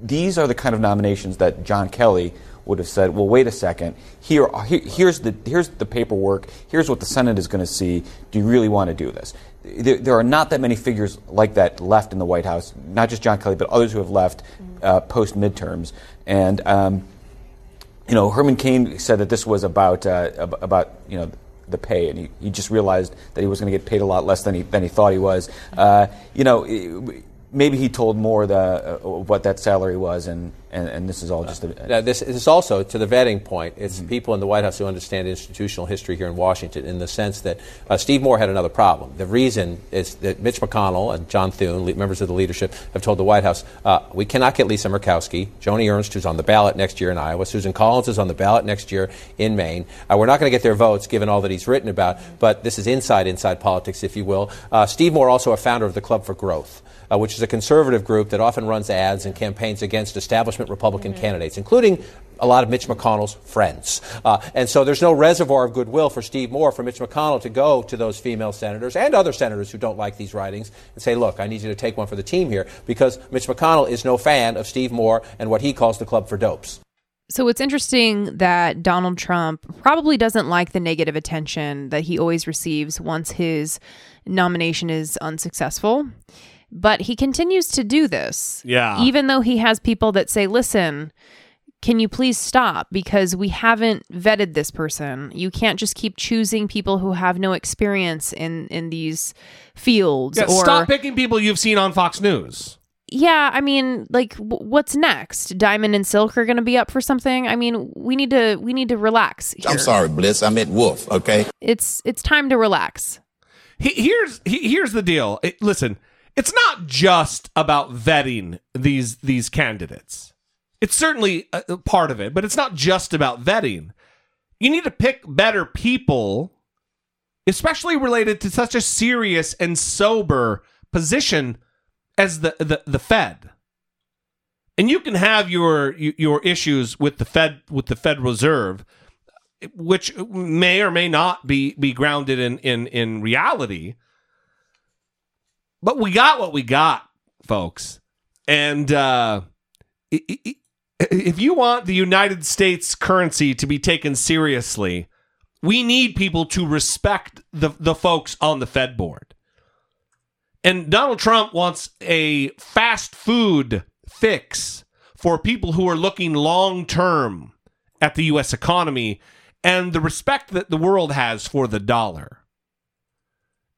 Speaker 22: these are the kind of nominations that John Kelly would have said, "Well, wait a second. Here, here here's the here's the paperwork. Here's what the Senate is going to see. Do you really want to do this?" There, there are not that many figures like that left in the White House. Not just John Kelly, but others who have left uh, post midterms. And um, you know, Herman Cain said that this was about uh, about you know the pay, and he, he just realized that he was going to get paid a lot less than he than he thought he was. Uh, you know, i- maybe he told more the uh, what that salary was, and, and, and this is all just a,
Speaker 18: Now, this is also to the vetting point. It's people in the White House who understand institutional history here in Washington in the sense that uh, Steve Moore had another problem. The reason is that Mitch McConnell and John Thune, le- members of the leadership, have told the White House uh, we cannot get Lisa Murkowski, Joni Ernst, who's on the ballot next year in Iowa, Susan Collins is on the ballot next year in Maine. Uh, we're not going to get their votes given all that he's written about, but this is inside inside politics, if you will. Uh, Steve Moore, also a founder of the Club for Growth uh, which is a conservative group that often runs ads and campaigns against establishment Republican candidates, including a lot of Mitch McConnell's friends. Uh, and so there's no reservoir of goodwill for Steve Moore, for Mitch McConnell to go to those female senators and other senators who don't like these writings and say, look, I need you to take one for the team here, because Mitch McConnell is no fan of Steve Moore and what he calls the Club for Dopes.
Speaker 4: So it's interesting that Donald Trump probably doesn't like the negative attention that he always receives once his nomination is unsuccessful. But he continues to do this.
Speaker 3: Yeah.
Speaker 4: Even though he has people that say, listen, can you please stop? Because we haven't vetted this person. You can't just keep choosing people who have no experience in, in these fields.
Speaker 3: Yeah,
Speaker 4: or
Speaker 3: stop picking people you've seen on Fox News.
Speaker 4: yeah, I mean, like, w- what's next? Diamond and Silk are going to be up for something. I mean, we need to we need to relax.
Speaker 20: I'm sorry, Blitz I meant Wolf, okay?
Speaker 4: It's it's time to relax.
Speaker 3: He- here's he- here's the deal. It- listen, it's not just about vetting these these candidates. It's certainly a, part of it, but it's not just about vetting. You need to pick better people especially related to such a serious and sober position as the, the, the Fed. And you can have your your issues with the Fed with the Fed Reserve, which may or may not be be grounded in in in reality. But we got what we got, folks. And uh, if you want the United States currency to be taken seriously, we need people to respect the, the folks on the Fed board. And Donald Trump wants a fast food fix for people who are looking long term at the U.S. economy and the respect that the world has for the dollar.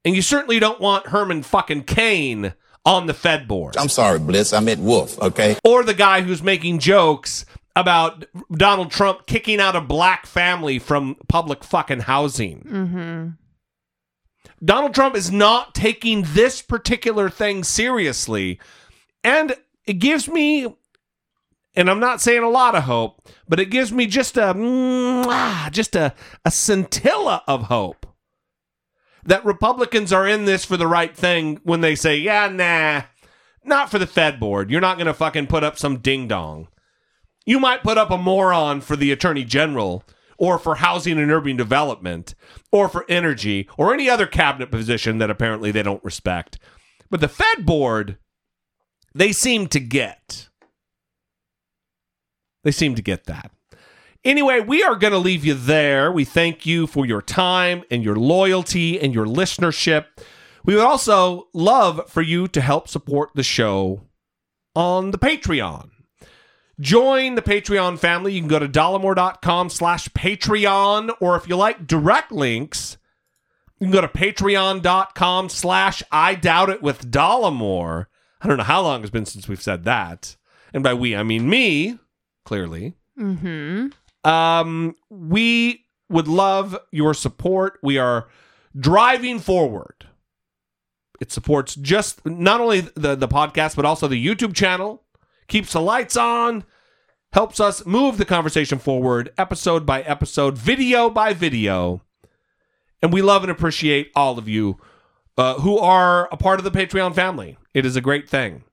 Speaker 3: And you certainly don't want Herman fucking Cain on the Fed board.
Speaker 20: I'm sorry, Blitz. I meant Wolf, okay?
Speaker 3: Or the guy who's making jokes about Donald Trump kicking out a black family from public fucking housing.
Speaker 4: Mm-hmm.
Speaker 3: Donald Trump is not taking this particular thing seriously. And it gives me, and I'm not saying a lot of hope, but it gives me just a, just a, a scintilla of hope that Republicans are in this for the right thing when they say, yeah, nah, not for the Fed board. You're not going to fucking put up some ding dong. You might put up a moron for the attorney general or for housing and urban development or for energy or any other cabinet position that apparently they don't respect. But the Fed board, they seem to get. They seem to get that. Anyway, we are going to leave you there. We thank you for your time and your loyalty and your listenership. We would also love for you to help support the show on the Patreon. Join the Patreon family. You can go to dollemore.com slash Patreon, or if you like direct links, you can go to patreon.com slash I doubt it with Dollemore. I don't know how long it's been since we've said that. And by we, I mean me, clearly.
Speaker 4: Mm-hmm.
Speaker 3: Um, we would love your support. We are driving forward. It supports just not only the, the podcast, but also the YouTube channel, keeps the lights on, helps us move the conversation forward, episode by episode, video by video. And we love and appreciate all of you uh, who are a part of the Patreon family. It is a great thing.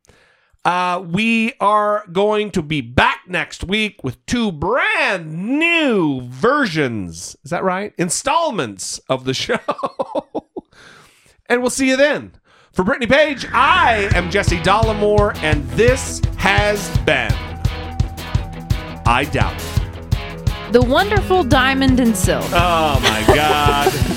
Speaker 3: Uh, we are going to be back next week with two brand new versions. Is that right? Installments of the show. and we'll see you then. For Brittany Page, I am Jesse Dollemore, and this has been I Doubt It.
Speaker 4: The wonderful Diamond and Silk.
Speaker 3: Oh my God.